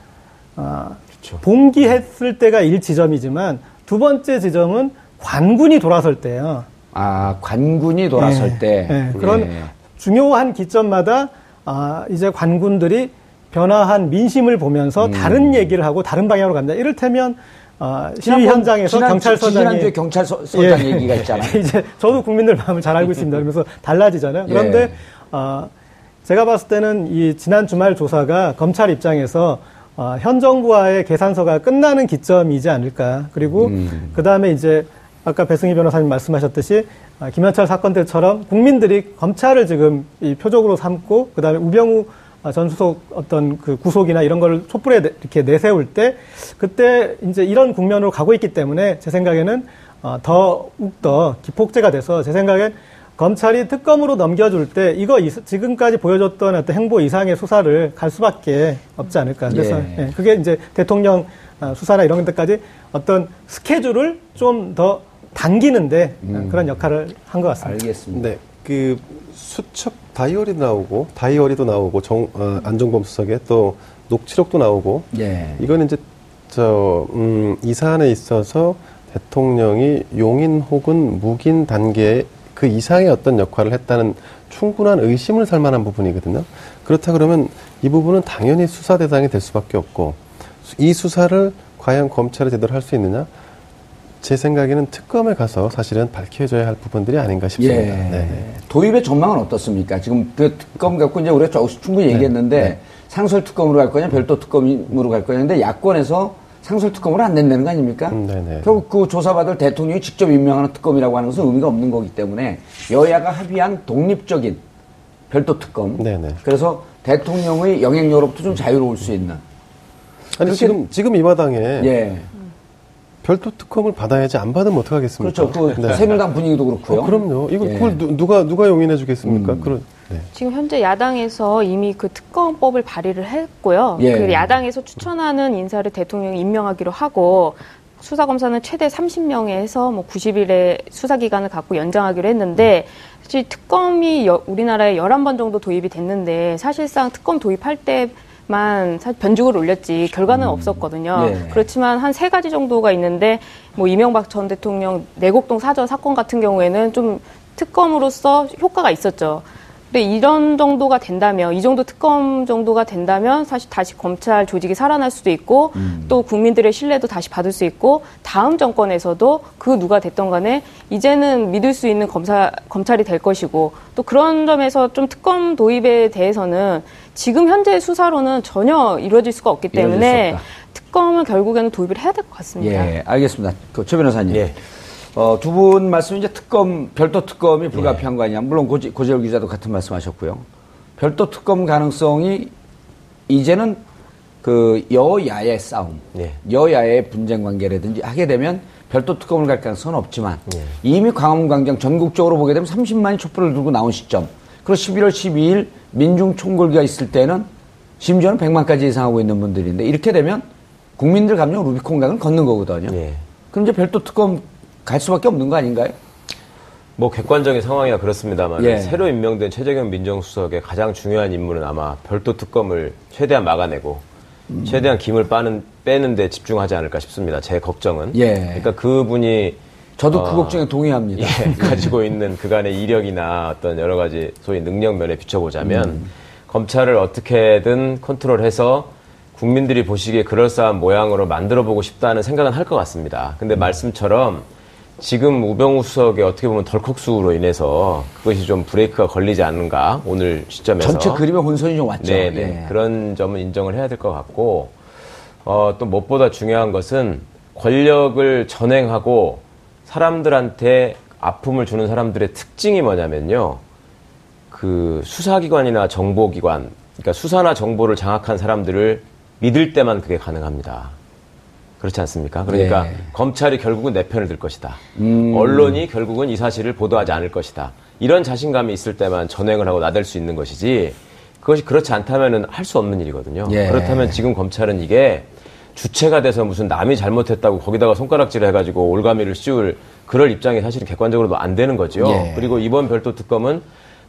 Speaker 3: 어, 봉기했을 때가 일 지점이지만 두 번째 지점은 관군이 돌아설 때예요.
Speaker 1: 아, 관군이 돌아설
Speaker 3: 예,
Speaker 1: 때.
Speaker 3: 예, 그런
Speaker 1: 예.
Speaker 3: 중요한 기점마다 아, 이제 관군들이 변화한 민심을 보면서
Speaker 1: 음.
Speaker 3: 다른 얘기를 하고 다른 방향으로 간다. 이를테면 아, 시위 현장에서
Speaker 1: 지난-
Speaker 3: 경찰서장이
Speaker 1: 지난주에 경찰서장 얘기가 있잖아요.
Speaker 3: 이제 저도 국민들 마음을 잘 알고 있습니다. 그러면서 달라지잖아요. 그런데
Speaker 1: 예.
Speaker 3: 어, 제가 봤을 때는 이 지난 주말 조사가 검찰 입장에서 어, 현 정부와의 계산서가 끝나는 기점이지 않을까. 그리고
Speaker 1: 음.
Speaker 3: 그 다음에 이제 아까 배승희 변호사님 말씀하셨듯이 아, 김현철 사건 때처럼 국민들이 검찰을 지금 이 표적으로 삼고 그 다음에 우병우 아, 전 수석 어떤 그 구속이나 이런 걸 촛불에 내- 이렇게 내세울 때 그때 이제 이런 국면으로 가고 있기 때문에 제 생각에는 어, 더욱더 기폭제가 돼서 제 생각엔 검찰이 특검으로 넘겨줄 때 이거 이- 지금까지 보여줬던 어떤 행보 이상의 수사를 갈 수밖에 없지 않을까. 그래서
Speaker 1: 예.
Speaker 3: 예, 그게 이제 대통령 아, 수사나 이런 데까지 어떤 스케줄을 좀 더 당기는데 아, 그런 역할을 한 것 같습니다.
Speaker 1: 알겠습니다.
Speaker 6: 네, 그 수첩 다이어리도 나오고 다이어리도 나오고 정, 어, 안종범 수석의 또 녹취록도 나오고
Speaker 1: 예.
Speaker 6: 이거는 이제 저, 음, 이 사안에 있어서 대통령이 용인 혹은 묵인 단계의 그 이상의 어떤 역할을 했다는 충분한 의심을 살 만한 부분이거든요. 그렇다 그러면 이 부분은 당연히 수사 대상이 될 수밖에 없고 수- 이 수사를 과연 검찰이 제대로 할 수 있느냐? 제 생각에는 특검에 가서 사실은 밝혀져야 할 부분들이 아닌가 싶습니다.
Speaker 1: 예.
Speaker 6: 네네.
Speaker 1: 도입의 전망은 어떻습니까? 지금 그 특검 갖고 이제 우리가 충분히
Speaker 6: 네.
Speaker 1: 얘기했는데 상설 특검으로 갈 거냐, 별도 특검으로 갈 거냐. 근데 야권에서 상설 특검으로 안 된다는 거 아닙니까?
Speaker 6: 음, 네네.
Speaker 1: 결국 그 조사받을 대통령이 직접 임명하는 특검이라고 하는 것은 의미가 없는 거기 때문에 여야가 합의한 독립적인 별도 특검.
Speaker 6: 네네.
Speaker 1: 그래서 대통령의 영향력으로부터 좀 자유로울 수 있는.
Speaker 6: 아니 지금 지금 이 마당에
Speaker 1: 예.
Speaker 6: 별도 특검을 받아야지 안 받으면 어떡하겠습니까?
Speaker 1: 그렇죠. 그
Speaker 6: 네.
Speaker 1: 새누리당 분위기도 그렇고요.
Speaker 6: 어, 그럼요. 이거
Speaker 1: 예.
Speaker 6: 그걸 누, 누가 누가 용인해 주겠습니까?
Speaker 1: 음.
Speaker 6: 그런 네.
Speaker 5: 지금 현재 야당에서 이미 그 특검법을 발의를 했고요.
Speaker 1: 예.
Speaker 5: 그 야당에서 추천하는 인사를 대통령이 임명하기로 하고 수사검사는 최대 30명에 해서 뭐 90일의 수사기간을 갖고 연장하기로 했는데 사실 특검이 여- 우리나라에 11번 정도 도입이 됐는데 사실상 특검 도입할 때 만 사- 변죽을 올렸지 결과는 없었거든요.
Speaker 1: 예.
Speaker 5: 그렇지만 한 세 가지 정도가 있는데 뭐 이명박 전 대통령 내곡동 사저 사건 같은 경우에는 좀 특검으로서 효과가 있었죠. 근데 이런 정도가 된다면 이 정도 특검 정도가 된다면 사실 다시 검찰 조직이 살아날 수도 있고 또 국민들의 신뢰도 다시 받을 수 있고 다음 정권에서도 그 누가 됐던 간에 이제는 믿을 수 있는 검사 검찰이 될 것이고 또 그런 점에서 좀 특검 도입에 대해서는 지금 현재 수사로는 전혀 이루어질 수가 없기 때문에. 특검을 결국에는 도입을 해야 될 것 같습니다.
Speaker 1: 예, 알겠습니다. 그, 최 변호사님.
Speaker 4: 예.
Speaker 1: 어, 두 분 말씀 이제 특검, 별도 특검이
Speaker 4: 예.
Speaker 1: 불가피한 거 아니냐. 물론 고지, 고재열 기자도 같은 말씀 하셨고요. 별도 특검 가능성이 이제는 그 여야의 싸움,
Speaker 4: 예.
Speaker 1: 여야의 분쟁 관계라든지 하게 되면 별도 특검을 갈 가능성은 없지만
Speaker 4: 예.
Speaker 1: 이미 광화문 광장 전국적으로 보게 되면 30만이 촛불을 들고 나온 시점. 그리고 11월 12일 민중 총궐기가 있을 때는 심지어는 100만까지 예상하고 있는 분들인데 이렇게 되면 국민들 감정 루비콘강을 걷는 거거든요.
Speaker 4: 예.
Speaker 1: 그럼 이제 별도 특검 갈 수밖에 없는 거 아닌가요?
Speaker 4: 뭐 객관적인 상황이야 그렇습니다만
Speaker 1: 예.
Speaker 4: 새로 임명된 최재경 민정수석의 가장 중요한 임무는 아마 별도 특검을 최대한 막아내고
Speaker 1: 음.
Speaker 4: 최대한 김을 빠는 빼는데 집중하지 않을까 싶습니다. 제 걱정은.
Speaker 1: 예.
Speaker 4: 그러니까 그분이
Speaker 1: 저도
Speaker 4: 어,
Speaker 1: 그 걱정에 동의합니다.
Speaker 4: 예, 가지고 있는 그간의 이력이나 어떤 여러 가지 소위 능력 면에 비춰보자면
Speaker 1: 음.
Speaker 4: 검찰을 어떻게든 컨트롤해서 국민들이 보시기에 그럴싸한 모양으로 만들어 보고 싶다는 생각은 할 것 같습니다. 근데
Speaker 1: 음.
Speaker 4: 말씀처럼 지금 우병우 수석의 어떻게 보면 덜컥수로 인해서 그것이 좀 브레이크가 걸리지 않는가 오늘 시점에서
Speaker 1: 전체 그림의 혼선이 좀 왔죠.
Speaker 4: 네, 네.
Speaker 1: 예.
Speaker 4: 그런 점은 인정을 해야 될 것 같고 어, 또 무엇보다 중요한 것은 권력을 전행하고 사람들한테 아픔을 주는 사람들의 특징이 뭐냐면요. 그 수사기관이나 정보기관, 그러니까 수사나 정보를 장악한 사람들을 믿을 때만 그게 가능합니다. 그렇지 않습니까? 그러니까
Speaker 1: 네.
Speaker 4: 검찰이 결국은 내 편을 들 것이다. 언론이 결국은 이 사실을 보도하지 않을 것이다. 이런 자신감이 있을 때만 전행을 하고 나댈 수 있는 것이지 그것이 그렇지 않다면은 할 수 없는 일이거든요.
Speaker 1: 예.
Speaker 4: 그렇다면 지금 검찰은 이게 주체가 돼서 무슨 남이 잘못했다고 거기다가 손가락질 해가지고 올가미를 씌울 그럴 입장이 사실 객관적으로도 안 되는 거죠.
Speaker 1: 예.
Speaker 4: 그리고 이번 별도 특검은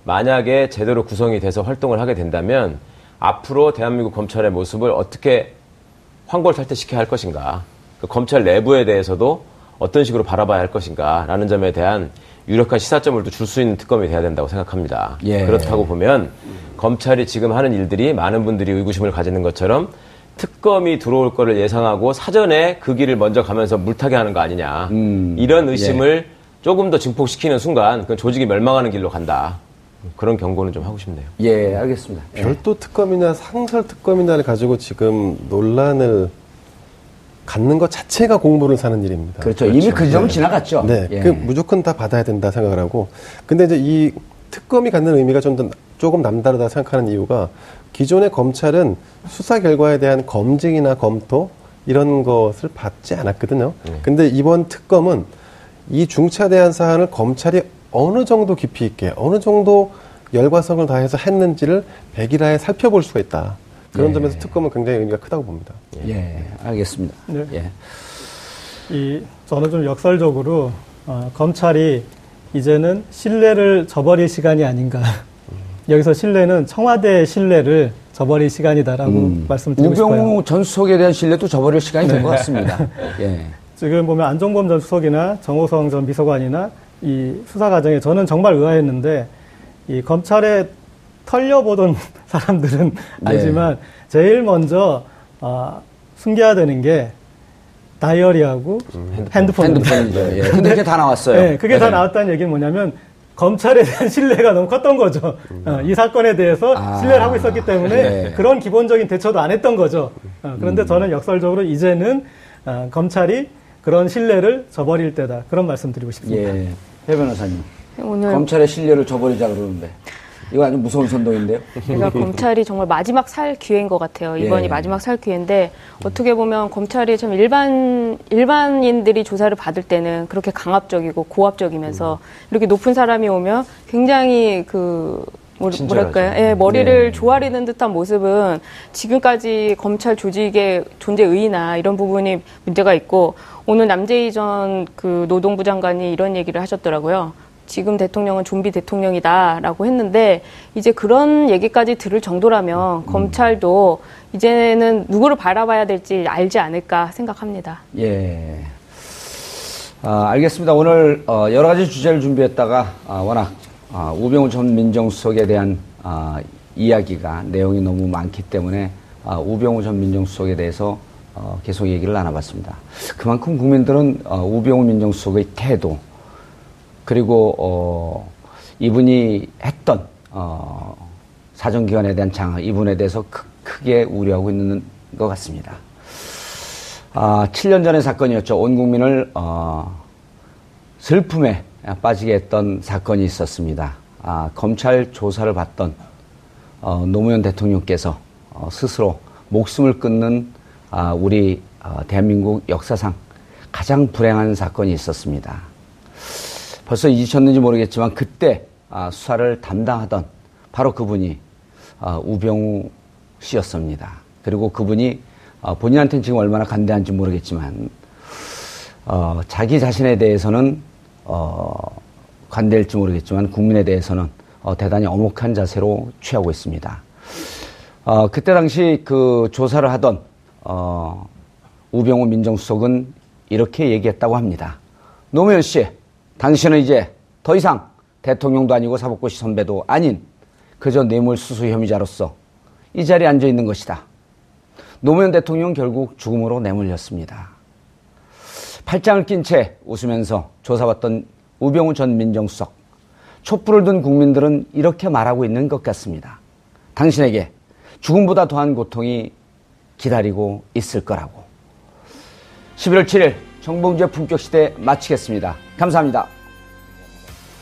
Speaker 4: 만약에 제대로 구성이 돼서 활동을 하게 된다면 앞으로 대한민국 검찰의 모습을 어떻게 환골탈퇴시켜야 할 것인가, 그 검찰 내부에 대해서도 어떤 식으로 바라봐야 할 것인가라는 점에 대한 유력한 시사점을 또 줄 수 있는 특검이 돼야 된다고 생각합니다.
Speaker 1: 예.
Speaker 4: 그렇다고 보면 검찰이 지금 하는 일들이 많은 분들이 의구심을 가지는 것처럼 특검이 들어올 거를 예상하고 사전에 그 길을 먼저 가면서 물타기 하는 거 아니냐.
Speaker 1: 음.
Speaker 4: 이런 의심을 조금 더 증폭시키는 순간 그 조직이 멸망하는 길로 간다. 그런 경고는 좀 하고 싶네요.
Speaker 1: 예, 알겠습니다. 예.
Speaker 6: 별도 특검이나 상설 특검이나를 가지고 지금 논란을 갖는 것 자체가 공부를 사는 일입니다.
Speaker 1: 그렇죠. 이미 그 지점은 지나갔죠.
Speaker 6: 네,
Speaker 1: 예.
Speaker 6: 그 무조건 다 받아야 된다 생각을 하고, 근데 이제 이 특검이 갖는 의미가 좀 더 조금 남다르다 생각하는 이유가 기존의 검찰은 수사 결과에 대한 검증이나 검토 이런 것을 받지 않았거든요. 근데 이번 특검은 이 중차대한 사안을 검찰이 어느 정도 깊이 있게 어느 정도 열과성을 다해서 했는지를 백일하에 살펴볼 수가 있다. 그런
Speaker 1: 예.
Speaker 6: 점에서 특검은 굉장히 의미가 크다고 봅니다.
Speaker 1: 예, 알겠습니다.
Speaker 3: 네.
Speaker 1: 예.
Speaker 3: 이 저는 좀 역설적으로 어, 검찰이 이제는 신뢰를 저버릴 시간이 아닌가. 여기서 신뢰는 청와대의 신뢰를 저버릴 시간이다라고
Speaker 1: 음.
Speaker 3: 말씀드리고 싶어요.
Speaker 1: 우병우 전 수석에 대한 신뢰도 저버릴 시간이 된것 같습니다. 예.
Speaker 3: 지금 보면 안종범 전 수석이나 정호성 전 비서관이나 이 수사 과정에 저는 정말 의아했는데 이 검찰에 털려보던 사람들은
Speaker 1: 네.
Speaker 3: 알지만 제일 먼저 아, 숨겨야 되는 게 다이어리하고 핸드폰입니다.
Speaker 1: 핸드폰이죠. 예. 근데 그게 다 나왔어요.
Speaker 3: 네, 그게 다 나왔다는 얘기는 뭐냐면 검찰에 대한 신뢰가 너무 컸던 거죠. 어, 이 사건에 대해서
Speaker 1: 아,
Speaker 3: 신뢰를 하고 있었기 때문에
Speaker 1: 네.
Speaker 3: 그런 기본적인 대처도 안 했던 거죠. 어, 그런데 저는 역설적으로 이제는 어, 검찰이 그런 신뢰를 저버릴 때다. 그런 말씀 드리고 싶습니다.
Speaker 1: 예. 해 변호사님.
Speaker 5: 오늘
Speaker 1: 검찰의 신뢰를 저버리자 그러는데. 이거 아주 무서운 선동인데요.
Speaker 5: 그러니까 검찰이 정말 마지막 살 기회인 것 같아요. 이번이
Speaker 1: 예.
Speaker 5: 마지막 살 기회인데 어떻게 보면 검찰이 참 일반 일반인들이 조사를 받을 때는 그렇게 강압적이고 고압적이면서 이렇게 높은 사람이 오면 굉장히 그 뭐-. 뭐랄까요? 예, 머리를
Speaker 1: 네.
Speaker 5: 조아리는 듯한 모습은 지금까지 검찰 조직의 존재 의의나 이런 부분이 문제가 있고 오늘 남재희 전 그 노동부 장관이 이런 얘기를 하셨더라고요. 지금 대통령은 좀비 대통령이다라고 했는데 이제 그런 얘기까지 들을 정도라면 검찰도 이제는 누구를 바라봐야 될지 알지 않을까 생각합니다.
Speaker 1: 예. 아, 알겠습니다. 오늘 어, 여러 가지 주제를 준비했다가 아, 워낙 아, 우병우 전 민정수석에 대한 아, 이야기가 내용이 너무 많기 때문에 아, 우병우 전 민정수석에 대해서 어, 계속 얘기를 나눠봤습니다. 그만큼 국민들은 어, 우병우 민정수석의 태도 그리고 어, 이분이 했던 어, 사정기관에 대한 장악 이분에 대해서 크, 크게 우려하고 있는 것 같습니다. 아, 7년 전의 사건이었죠. 온 국민을 어, 슬픔에 빠지게 했던 사건이 있었습니다. 아, 검찰 조사를 받던 어, 노무현 대통령께서 어, 스스로 목숨을 끊는 아, 우리 어, 대한민국 역사상 가장 불행한 사건이 있었습니다. 벌써 잊으셨는지 모르겠지만 그때 아, 수사를 담당하던 바로 그분이 아, 우병우 씨였습니다. 그리고 그분이 어, 본인한테는 지금 얼마나 간대한지 모르겠지만 어, 자기 자신에 대해서는 어, 관대할지 모르겠지만 국민에 대해서는 어, 대단히 엄혹한 자세로 취하고 있습니다. 어, 그때 당시 그 조사를 하던 어, 우병우 민정수석은 이렇게 얘기했다고 합니다. 노무현 씨, 당신은 이제 더 이상 대통령도 아니고 사법고시 선배도 아닌 그저 뇌물수수 혐의자로서 이 자리에 앉아 있는 것이다. 노무현 대통령 결국 죽음으로 내몰렸습니다. 팔짱을 낀 채 웃으면서 조사받던 우병우 전 민정수석. 촛불을 든 국민들은 이렇게 말하고 있는 것 같습니다. 당신에게 죽음보다 더한 고통이 기다리고 있을 거라고. 11월 7일 정봉주의 품격 시대 마치겠습니다. 감사합니다.